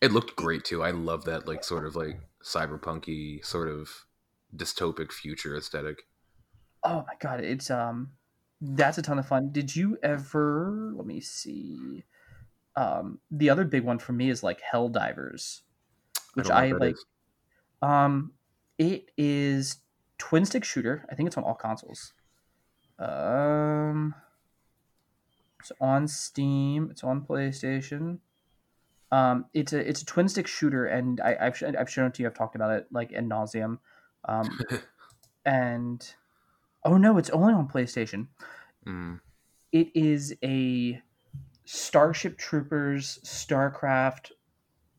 It looked great too. I love that like sort of like cyberpunky sort of dystopic future aesthetic. Oh my god, it's um that's a ton of fun. Did you ever let me see. Um the other big one for me is like Helldivers, which don't I, like is. um it is twin stick shooter. I think it's on all consoles. Um it's on Steam, it's on PlayStation. Um it's a it's a twin stick shooter and I I've, sh- I've shown it to you. I've talked about it like in nauseum. Um and oh no, it's only on PlayStation. Mm, It is a Starship Troopers, StarCraft,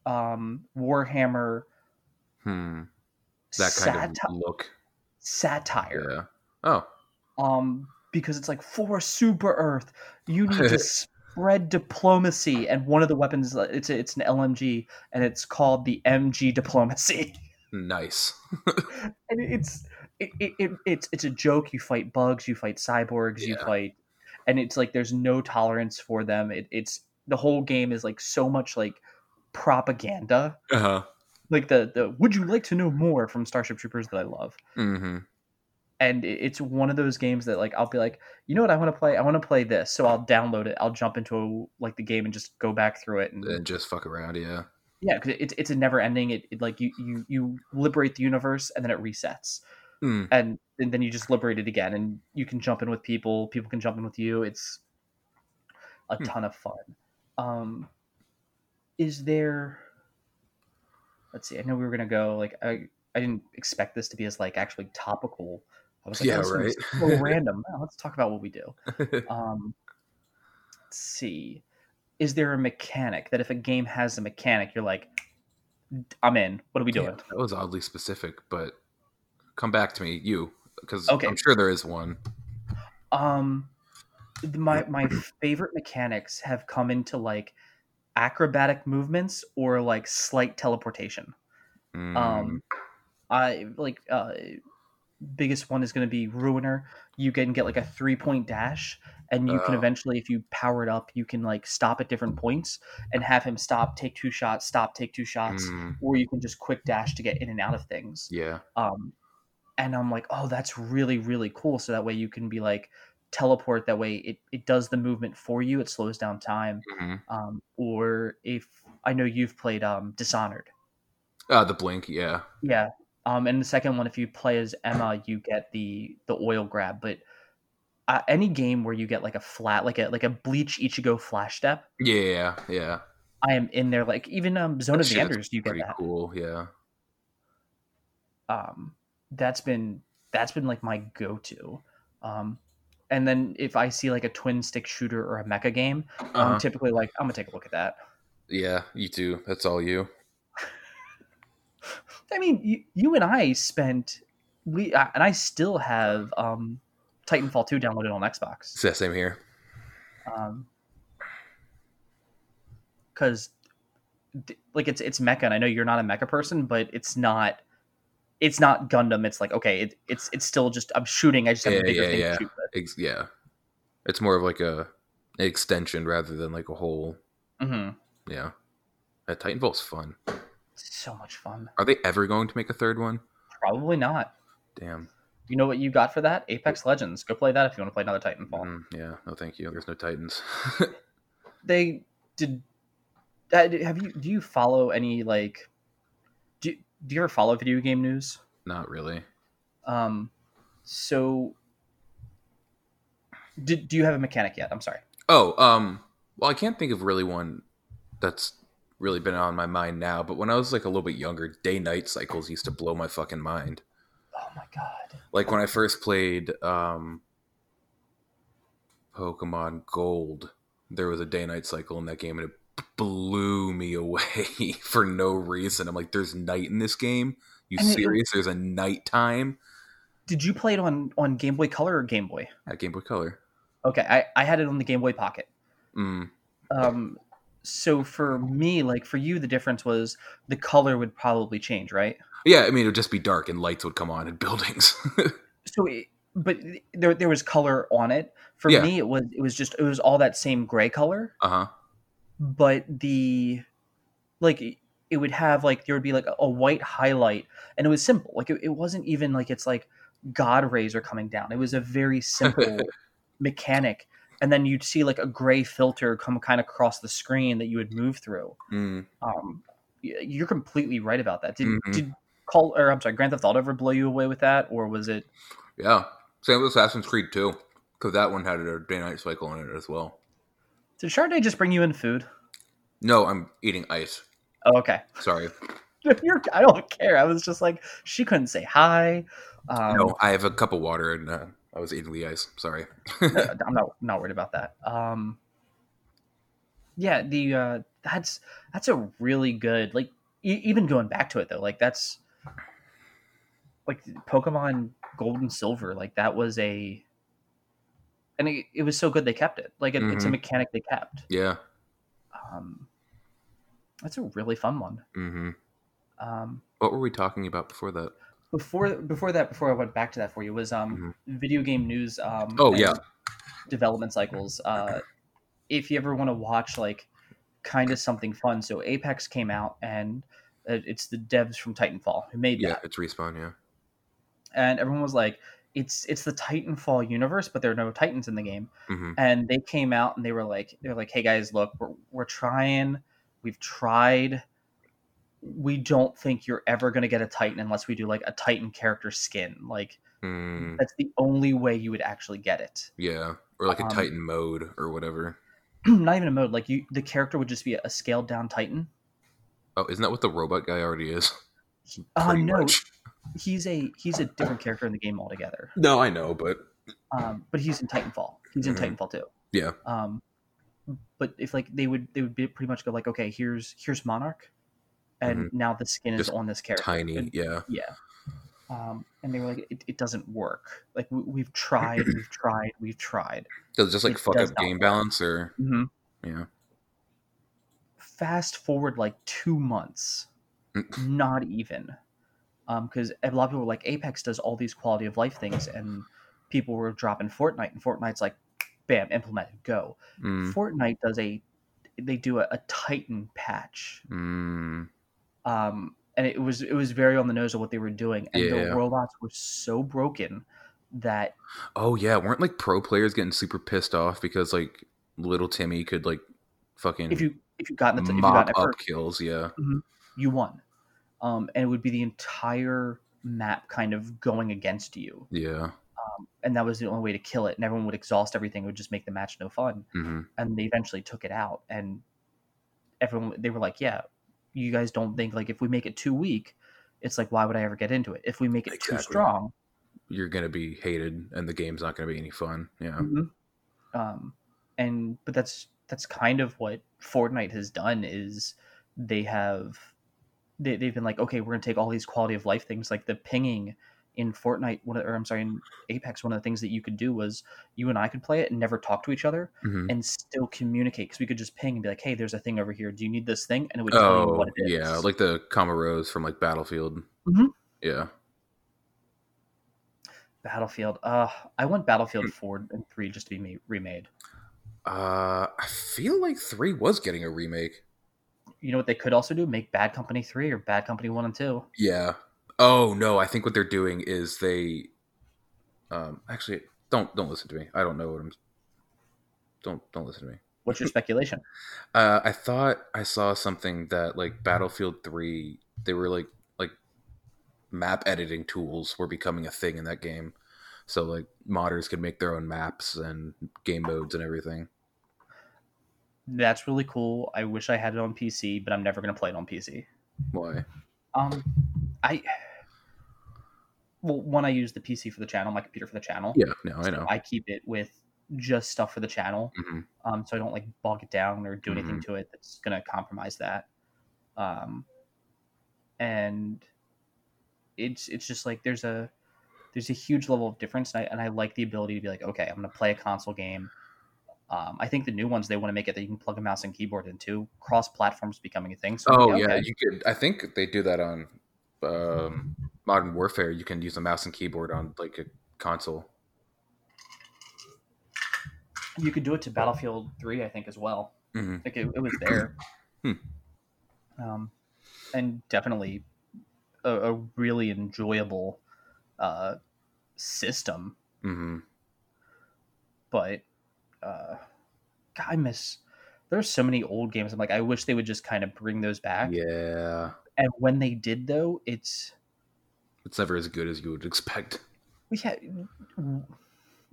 um, Warhammer hmm. That kind sati- of look. satire. Yeah. Oh. Um, because it's like for Super Earth, you need to spread diplomacy, and one of the weapons uh, it's a, it's an LMG, and it's called the MG diplomacy. Nice. and it's it, it, it it's it's a joke. You fight bugs, you fight cyborgs, you fight, and it's like there's no tolerance for them. It, it's the whole game is like so much like propaganda. Uh huh. Like the the would you like to know more from Starship Troopers that I love, hmm and it's one of those games that like I'll be like, you know what I want to play? I want to play this, so I'll download it. I'll jump into like the game and just go back through it and And just fuck around. Yeah. yeah, because it's it's a never ending. It, it like you you you liberate the universe and then it resets Mm. and, and then you just liberate it again and you can jump in with people people can jump in with you it's a Hmm. ton of fun um is there let's see i know we were gonna go like i i didn't expect this to be as like actually topical. I was like Yeah, oh, right. so random. Let's talk about what we do. Um let's see. Is there a mechanic that if a game has a mechanic you're like i'm in. What are we doing? Yeah, that was oddly specific, but come back to me, you, because Okay. I'm sure there is one. Um, my my favorite mechanics have come into like acrobatic movements or like slight teleportation. Mm, Um, I like uh, biggest one is going to be Ruiner. You can get like a three point dash, and you can Oh. eventually, if you power it up, you can like stop at different points and have him stop, take two shots, stop, take two shots, mm, or you can just quick dash to get in and out of things yeah. um and i'm like oh that's really really cool so that way you can be like teleport that way it, it does the movement for you it slows down time hmm um or if i know you've played um dishonored Uh, the blink. Yeah. yeah um and the second one if you play as emma you get the the oil grab but uh, any game where you get like a flat like a like a bleach ichigo flash step Yeah. Yeah. i am in there like even um zone of the enders you get Pretty that cool. Yeah. um that's been that's been like my go-to. Um, and then if I see like a twin stick shooter or a mecha game, Uh-huh. I'm typically like I'm gonna take a look at that. Yeah, you too. That's all you. I mean, you, you and I spent we uh, and I still have um, Titanfall 2 downloaded on Xbox. The same here. Um, because like it's it's mecha, and I know you're not a mecha person, but it's not it's not Gundam. It's like okay, it, it's it's still just I'm shooting. I just have Yeah, a bigger yeah, thing yeah. to shoot with. Ex- yeah, it's more of like a an extension rather than like a whole. Mm-hmm. Yeah, that Titanfall's fun. So much fun. Are they ever going to make a third one? Probably not. Damn. You know what you got for that? Apex Legends. Go play that if you want to play another Titanfall. Mm, yeah. No, thank you. There's no Titans. They did. uh, Have you? Do you follow any like? Do Do you ever follow video game news? Not really. Um, so. Did, do you have a mechanic yet? I'm sorry. Oh, um, well, I can't think of really one that's really been on my mind now. But when I was like a little bit younger, day night cycles used to blow my fucking mind. Oh my god. Like when I first played um, Pokemon Gold, there was a day night cycle in that game, and it blew me away for no reason. I'm like, "There's night in this game? You And it- serious? There's a nighttime Did you play it on on Game Boy Color or Game Boy? at Game Boy Color." Okay, I, I had it on the Game Boy Pocket. Mm, Um, so for me, like for you, the difference was the color would probably change, right? yeah, I mean, it would just be dark and lights would come on in buildings. So, it, but there there was color on it. For Yeah. me, it was it was just it was all that same gray color, uh huh. But the like it would have like there would be like a white highlight, and it was simple. Like it, it wasn't even like it's like God rays are coming down. It was a very simple mechanic. And then you'd see like a gray filter come kind of across the screen that you would move through. Mm. Um, you're completely right about that. Did Mhm. did call or I'm sorry, Grand Theft Auto ever blow you away with that, or was it? Yeah, same with Assassin's Creed too, because that one had a day night cycle in it as well. Did Chardonnay just bring you in food? No, I'm eating ice. Oh, okay. Sorry. You're, I don't care. I was just like, she couldn't say hi. Um, no, I have a cup of water and uh, I was eating the ice. Sorry. I'm not not worried about that. Um, yeah, the uh, that's that's a really good like e- even going back to it though, like that's like Pokemon Gold and Silver, like that was a and it, it was so good they kept it. Like it, it's a Mhm. mechanic they kept. yeah. Um, that's a really fun one. hmm Um, What were we talking about before that? before before that, before I went back to that for you, was um video game news. Um, Mm-hmm. Oh, yeah. development cycles. Uh, if you ever want to watch like kind of something fun, so Apex came out and uh, it's the devs from Titanfall who made Yeah, that, it's respawn. Yeah. and everyone was like, "It's it's the Titanfall universe, but there are no Titans in the game." hmm And they came out and they were like, "They're like, hey guys, look, we're we're trying, we've tried." We don't think you're ever going to get a Titan unless we do like a Titan character skin. Like Mm, that's the only way you would actually get it. yeah, or like a Um, Titan mode or whatever. not even a mode like you the character would just be a scaled down titan Oh, isn't that what the robot guy already is? uh no much. He's a he's a different character in the game altogether No, I know, but um but he's in titanfall he's in Mhm. titanfall too yeah. um but if like they would they would be pretty much go like okay here's here's monarch and now the skin is Mm-hmm. On this character Tiny. And- Yeah. yeah um and they were like it, it doesn't work like we, we've tried we've tried we've tried Does it just like It fuck up game work. balance or mm-hmm. yeah? fast forward like two months, not even, because a lot of people were like, Apex does all these quality of life things, and people were dropping Fortnite, and Fortnite's like, bam, implemented, go. Mm, Fortnite does a, they do a, a Titan patch, mm, um, and it was it was very on the nose of what they were doing, and Yeah. the robots were so broken that Oh yeah, weren't like pro players getting super pissed off because like little Timmy could like fucking if you if you got the, if you got up kills? Yeah. you won, um, and it would be the entire map kind of going against you. Yeah. and that was the only way to kill it and everyone would exhaust everything it would just make the match no fun hmm and they eventually took it out and everyone they were like yeah you guys don't think like if we make it too weak it's like why would I ever get into it if we make it Exactly. too strong? You're gonna be hated, and the game's not gonna be any fun. Yeah. Mhm. Um, and but that's that's kind of what Fortnite has done is they have they, they've been like okay we're gonna take all these quality of life things like the pinging in Fortnite one of, or I'm sorry in Apex one of the things that you could do was you and I could play it and never talk to each other Mhm. and still communicate because we could just ping and be like hey there's a thing over here do you need this thing and it would tell you Oh, what it is yeah, like the commo rose from like Battlefield. Mhm. Yeah. Battlefield uh I want Battlefield 4 and 3 just to be ma- remade Uh, I feel like three was getting a remake. You know what they could also do make Bad Company 3 or Bad Company 1 and 2 Yeah. Oh no, I think what they're doing is they, um, actually don't don't listen to me. I don't know what I'm. Don't don't listen to me. what's your speculation Uh, I thought I saw something that like Battlefield Three, they were like like map editing tools were becoming a thing in that game. So like modders could make their own maps and game modes and everything. That's really cool. I wish I had it on PC, but I'm never going to play it on PC. Why? Um, I well, one I use the PC for the channel, my computer for the channel. Yeah, no, I know. I keep it with just stuff for the channel, hmm um, so I don't like bog it down or do anything to it that's going to compromise that. Um, and it's it's just like there's a there's a huge level of difference, and I and I like the ability to be like, okay, I'm going to play a console game. Um, I think the new ones they want to make it that you can plug a mouse and keyboard into. Cross platforms becoming a thing. So Oh yeah, okay. you could. I think they do that on um, Modern Warfare. You can use a mouse and keyboard on like a console. you could do it to Battlefield Three, I think, as well. hmm Like it, it was there, Hmm. um, and definitely a, a really enjoyable uh, system. hmm But uh, God, I miss. There's so many old games. I'm like, I wish they would just kind of bring those back. Yeah, And when they did, though, it's it's never as good as you would expect. we had.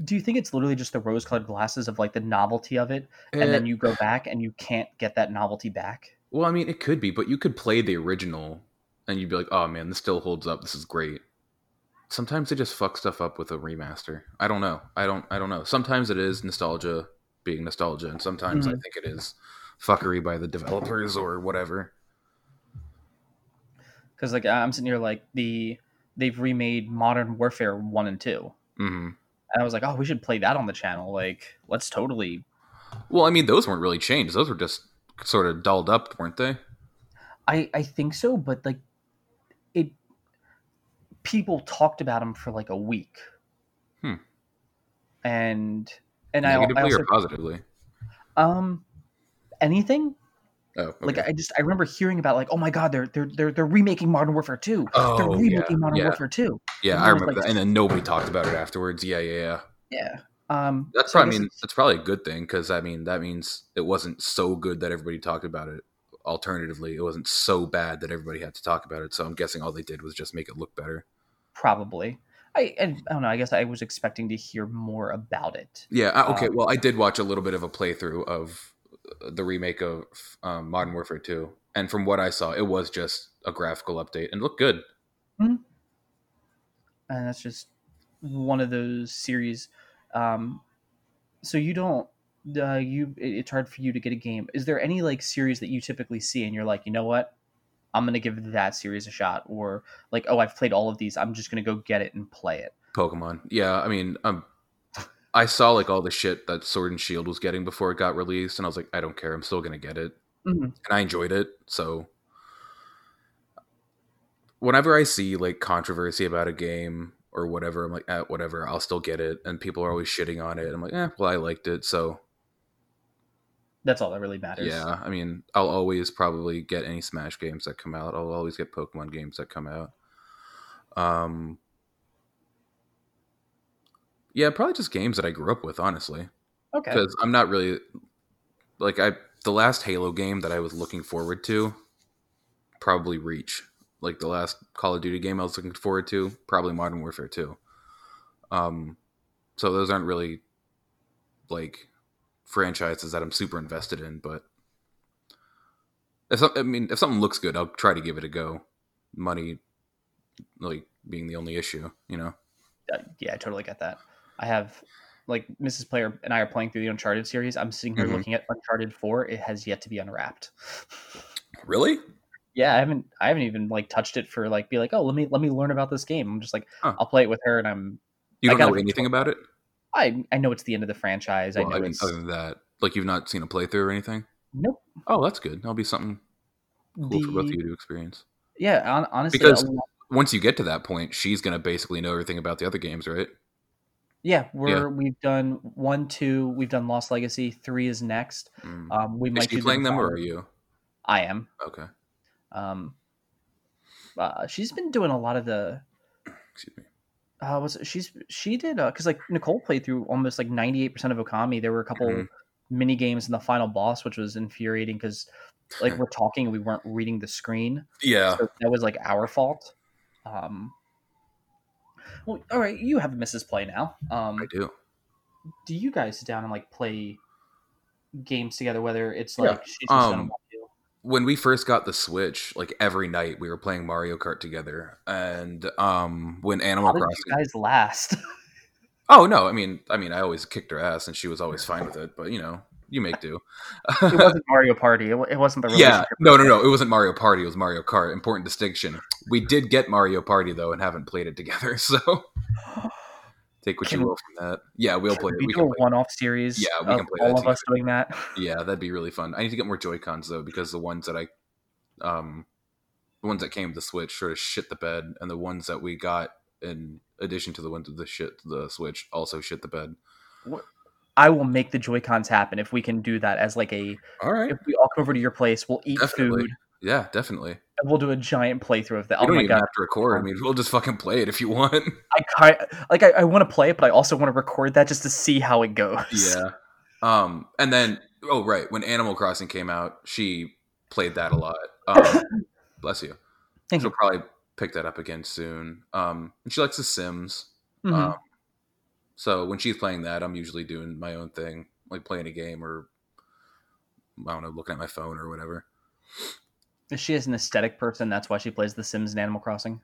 Do you think it's literally just the rose-colored glasses of like the novelty of it, and Eh, then you go back and you can't get that novelty back? well, I mean, it could be, but you could play the original, and you'd be like, "Oh man, this still holds up. This is great." Sometimes they just fuck stuff up with a remaster. I don't know. I don't. I don't know. Sometimes it is nostalgia being nostalgia, and sometimes I Mhm. think it is fuckery by the developers or whatever. because like I'm sitting here like the they've remade Modern Warfare one and two, hmm and I was like, oh, we should play that on the channel. Like, let's totally. Well, I mean, those weren't really changed. Those were just sort of dulled up, weren't they? I I think so, but like people talked about them for like a week, Hmm. and and I, I Negatively also or positively? um anything Oh, okay. like I just I remember hearing about like oh my god they're they're they're, they're remaking Modern Warfare two. they're oh, yeah, remaking Modern yeah, Warfare two. yeah. and I remember like- that, and then nobody talked about it afterwards. Yeah, yeah, yeah. Yeah. Um, That's so I probably. I mean, that's probably a good thing because I mean that means it wasn't so good that everybody talked about it. Alternatively, it wasn't so bad that everybody had to talk about it. So I'm guessing all they did was just make it look better. Probably. I, I don't know. I guess I was expecting to hear more about it. Yeah. Okay. Um, well, I did watch a little bit of a playthrough of uh, the remake of um, Modern Warfare 2, and from what I saw, it was just a graphical update and looked good. and that's just one of those series. Um, so you don't, uh, you it- it's hard for you to get a game. Is there any like series that you typically see and you're like, you know what, I'm gonna give that series a shot, or like, oh, I've played all of these, I'm just gonna go get it and play it. Pokemon. Yeah, I mean, um, I saw like all the shit that Sword and Shield was getting before it got released, and I was like, I don't care. I'm still gonna get it, Mhm. and I enjoyed it. So, whenever I see like controversy about a game or whatever, I'm like, eh, whatever. I'll still get it, and people are always shitting on it. I'm like, eh, well, I liked it, so That's all that really matters. yeah. I mean, I'll always probably get any Smash games that come out. I'll always get Pokemon games that come out. Um. Yeah, probably just games that I grew up with, honestly. Okay. because I'm not really like I the last Halo game that I was looking forward to probably Reach. Like the last Call of Duty game I was looking forward to, probably Modern Warfare 2. Um so those aren't really like franchises that I'm super invested in, but if some, I mean if something looks good, I'll try to give it a go. Money like being the only issue. You know. Uh, yeah, I totally get that. I have like Mrs. Player and I are playing through the Uncharted series. I'm sitting here Mhm. looking at Uncharted Four. It has yet to be unwrapped. Really? Yeah, I haven't I haven't even like touched it for like be like oh let me let me learn about this game. I'm just like Huh. I'll play it with her and I'm You don't know anything about it? I I know it's the end of the franchise. I know I mean, it's other than that, like you've not seen a playthrough or anything. nope. Oh, that's good. That'll be something cool for both of you to experience. Yeah, hon- honestly, Because- lot- Once you get to that point, she's gonna basically know everything about the other games, right? yeah, we're we've done one, two, we've done Lost Legacy. Three is next. Mm. Um, we might Is do the playing them, or are you? I am. Okay. Um, uh, she's been doing a lot of the. Excuse me. Uh, was it, she's she did because like Nicole played through almost like ninety eight percent of Okami. There were a couple Mhm. mini games in the final boss, which was infuriating because like we're talking, we weren't reading the screen. Yeah. So that was like our fault. Um, well, all right, you have a Mrs. Play now. Um, I do. do you guys sit down and like play games together? Whether it's Yeah. like she's just gonna Um. When we first got the Switch, like every night we were playing Mario Kart together, and um, when Animal Crossing. guys last? Oh no, I mean, I mean, I always kicked her ass, and she was always fine with it. But you know, you make do. it wasn't Mario Party. It, it wasn't the yeah, no, no, no. It wasn't Mario Party. It was Mario Kart. Important distinction. We did get Mario Party though, and haven't played it together. So take what Can- you will from that. Yeah, we'll play. We We do a one-off series. Yeah, we of can play all of us doing that. Yeah, that'd be really fun. I need to get more Joy Cons though, because the ones that I, um, the ones that came with the Switch sort of shit the bed, and the ones that we got in addition to the ones with the shit the Switch also shit the bed. I will make the Joy Cons happen if we can do that as like a. All right. If we all come over to your place, we'll eat Definitely. food Yeah, definitely. and we'll do a giant playthrough of that. You Oh don't my even god! have to record. I mean, we'll just fucking play it if you want. I kind like I, I want to play it, but I also want to record that just to see how it goes. yeah. Um, and then oh right, when Animal Crossing came out, she played that a lot. Um, bless you. Thank She'll you. probably pick that up again soon. Um, and she likes The Sims. Mhm. Um, so when she's playing that, I'm usually doing my own thing, like playing a game or I don't know, looking at my phone or whatever. Is she is an aesthetic person? That's why she plays The Sims and Animal Crossing.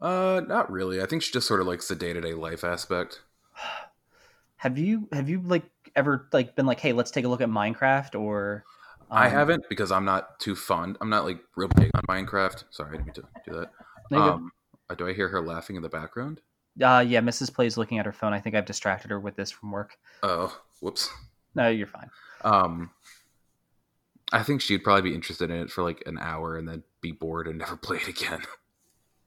Uh, not really. I think she just sort of likes the day to day life aspect. Have you have you like ever like been like, hey, let's take a look at Minecraft or? I um, haven't because I'm not too fond. I'm not like real big on Minecraft. Sorry, I didn't mean to do that. No. Um, uh, do I hear her laughing in the background? Uh, yeah, Mrs. Plays looking at her phone. I think I've distracted her with this from work. Oh, whoops. No, you're fine. Um, I think she'd probably be interested in it for like an hour and then be bored and never play it again.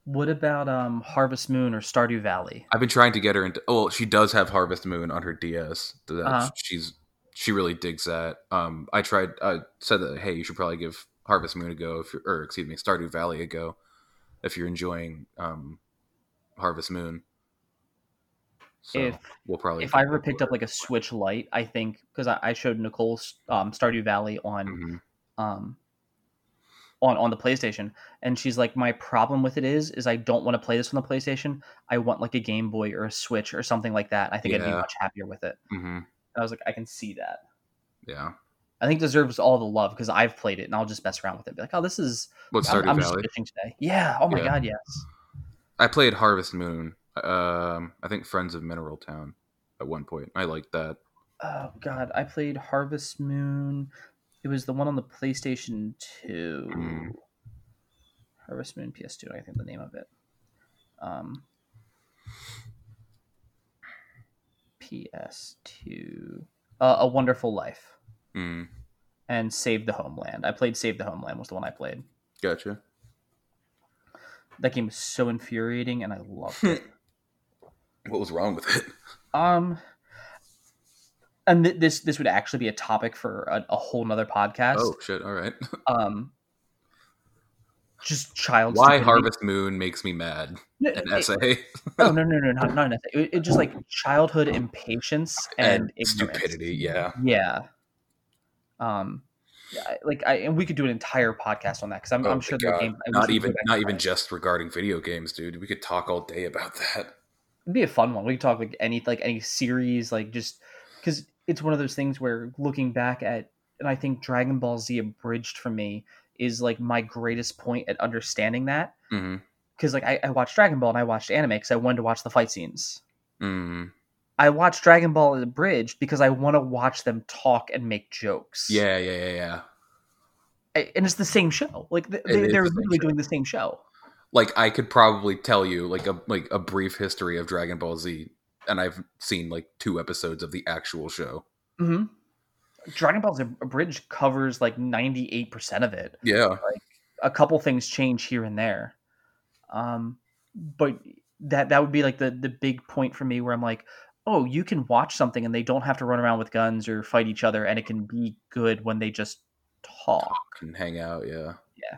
What about um Harvest Moon or Stardew Valley? I've been trying to get her into. Oh, she does have Harvest Moon on her DS. That Uh-huh. she's she really digs that. Um, I tried. I said that hey, you should probably give Harvest Moon a go, if you're, or excuse me, Stardew Valley a go, if you're enjoying um, Harvest Moon. So If- we'll probably If I ever picked up like a Switch Lite, I think because I, I showed Nicole um, Stardew Valley on Mhm. um on on the PlayStation, and she's like, my problem with it is is I don't want to play this on the PlayStation. I want like a Game Boy or a Switch or something like that. I think I'd be much happier with it. Mhm. And I was like, I can see that. yeah. I think deserves all the love because I've played it and I'll just mess around with it. Be like, oh, this is What I'm, Stardew I'm Valley? today. Yeah. Oh my Yeah. god, yes. I played Harvest Moon. Um, I think Friends of Mineral Town at one point. I liked that. Oh god, I played Harvest Moon. It was the one on the PlayStation Two. Mm. Harvest Moon PS2. I think the name of it. Um, PS2. Uh, A Wonderful Life Mm, and Save the Homeland. I played Save the Homeland was the one I played. gotcha. That game was so infuriating, and I loved it. What was wrong with it? um, and th- this this would actually be a topic for a, a whole nother podcast. Oh shit! All right. Um, just child. Why stupidity. Harvest Moon makes me mad? No, An it- essay No, no, no, no, not not an essay. It, it just like childhood impatience and, and stupidity. Yeah. Yeah. Um, like I and we could do an entire podcast on that because I'm, Oh I'm sure there are games. Not even not even just regarding video games, dude. We could talk all day about that. It'd be a fun one. We could talk like any like any series, like just because it's one of those things where looking back at, and I think Dragon Ball Z abridged for me is like my greatest point at understanding that. because like I, I watched Dragon Ball and I watched anime because I wanted to watch the fight scenes. Mm. I watched Dragon Ball abridged because I want to watch them talk and make jokes. Yeah, yeah, yeah, yeah. I- and it's the same show. Like th- they, they're the literally show. doing the same show. Like I could probably tell you like a like a brief history of Dragon Ball Z, and I've seen like two episodes of the actual show. hmm Dragon Ball abridged covers like ninety eight percent of it. Yeah, a couple things change here and there. Um, but that that would be like the the big point for me where I'm like, oh, you can watch something and they don't have to run around with guns or fight each other, and it can be good when they just talk. and hang out. Yeah, yeah,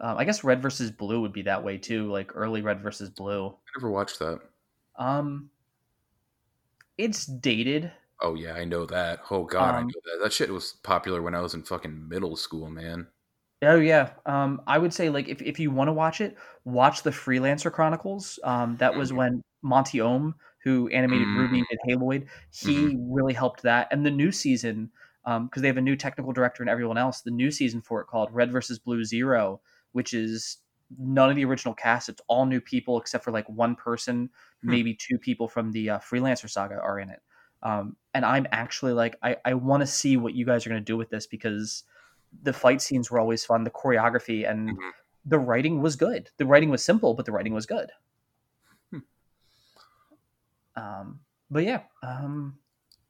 Um, I guess Red versus Blue would be that way too, like early Red versus Blue. I never watched that. Um, it's dated. Oh yeah, I know that. Oh god, I Um, know that. That shit was popular when I was in fucking middle school, man. Oh yeah. Um, I would say like if, if you want to watch it, watch the Freelancer Chronicles. Um, that was Mhm. when Monty Oum, who animated Ruby Mm. and Haloid, he really helped that. And the new season, um, because they have a new technical director and everyone else, the new season for it called Red versus Blue Zero, which is none of the original cast. It's all new people except for like one person, Hmm. maybe two people from the uh, Freelancer saga are in it. Um, and I'm actually like, I, I want to see what you guys are going to do with this because the fight scenes were always fun, the choreography and Mhm. the writing was good. The writing was simple, but the writing was good. Hmm. Um, but yeah, um,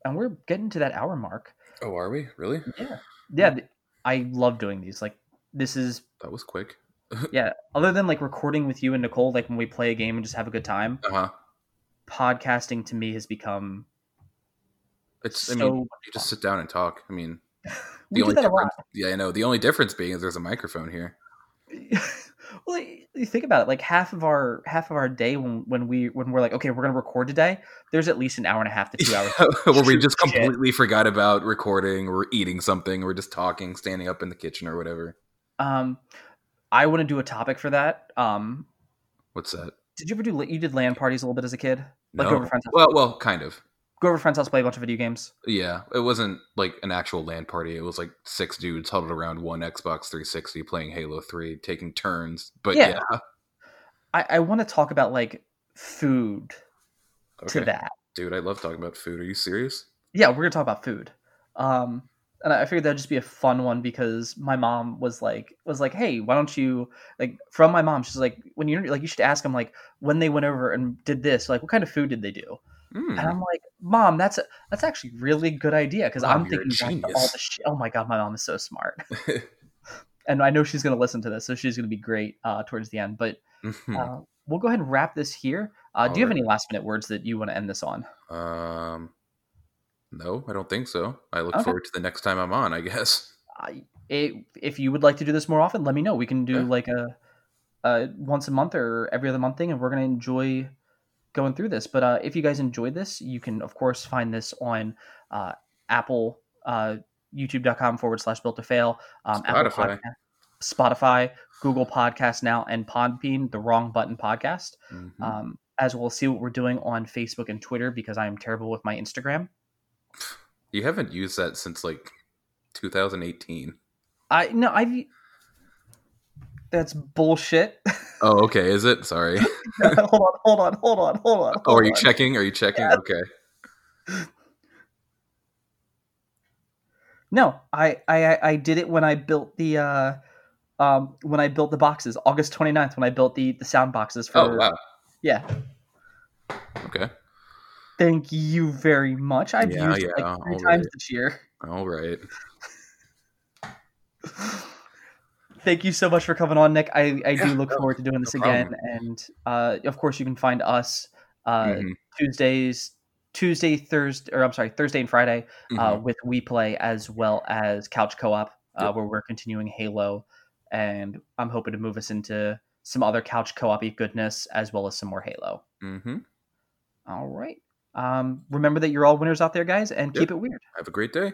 and we're getting to that hour mark. Oh, are we really? Yeah, yeah. th- I love doing these. Like, this is That was quick. yeah. Other than like recording with you and Nicole, like when we play a game and just have a good time, Uh huh. podcasting to me has become It's. I mean, you just sit down and talk. I mean, we do only that a lot. difference. Yeah, I know. The only difference being is there's a microphone here. well, you think about it. Like half of our half of our day when when we when we're like, okay, we're gonna record today. There's at least an hour and a half to two hours. Where we just shit. completely forgot about recording or eating something or just talking, standing up in the kitchen or whatever. Um, I want to do a topic for that. Um, What's that? did you ever do you did LAN parties a little bit as a kid? Like No. go over friends' house, Well, well, kind of. go over friends' house, play a bunch of video games. Yeah, it wasn't like an actual LAN party. It was like six dudes huddled around one Xbox 360 playing Halo 3, taking turns. But Yeah. yeah, I, I want to talk about like food okay. to that. dude, I love talking about food. Are you serious? Yeah, we're gonna talk about food. Um, and I figured that'd just be a fun one because my mom was like, was like, hey, why don't you like from my mom? She's like, when you like, you should ask them like when they went over and did this, like what kind of food did they do? Mm. And I'm like, mom, that's a, that's actually a really good idea because I'm thinking all the shit. Oh my god, my mom is so smart, and I know she's gonna listen to this, so she's gonna be great uh, towards the end. But Mhm. uh, we'll go ahead and wrap this here. Uh, do you have any last minute words that you want to end this on? um, no, I don't think so. I look Okay. forward to the next time I'm on. I guess. I, it, if you would like to do this more often, let me know. We can do Yeah. like a, a once a month or every other month thing, and we're gonna enjoy going through this. But uh, if you guys enjoyed this, you can of course find this on uh, Apple, uh, YouTube.com forward slash built to fail, um, Apple Spotify. Podcast, Spotify, Google Podcast now, and Podbean, the Wrong Button Podcast. Mhm. Um, as we'll see what we're doing on Facebook and Twitter because I am terrible with my Instagram. You haven't used that since like 2018. I no, I've. That's bullshit. Oh, okay. Is it? Sorry. hold on, hold on, hold on, hold on. Oh, are you on. checking? Are you checking? Yeah. Okay. No, I, I I- I did it when I built the uh um when I built the boxes, August 29th, when I built the the sound boxes for Oh, wow. yeah. Okay. Thank you very much. I've Yeah, used it like three times right. this year. All right. Thank you so much for coming on, Nick. I, I Yeah, do look no- forward to doing this no again. problem. And uh, of course, you can find us uh, Mhm, Tuesdays, Tuesday, Thursday, or I'm sorry, Thursday and Friday uh, mhm. with We Play as well as Couch Co-op, uh, Yep. where we're continuing Halo, and I'm hoping to move us into some other Couch Co-op goodness as well as some more Halo. Mhm. All right. Um, remember that you're all winners out there, guys, and yep. keep it weird. Have a great day.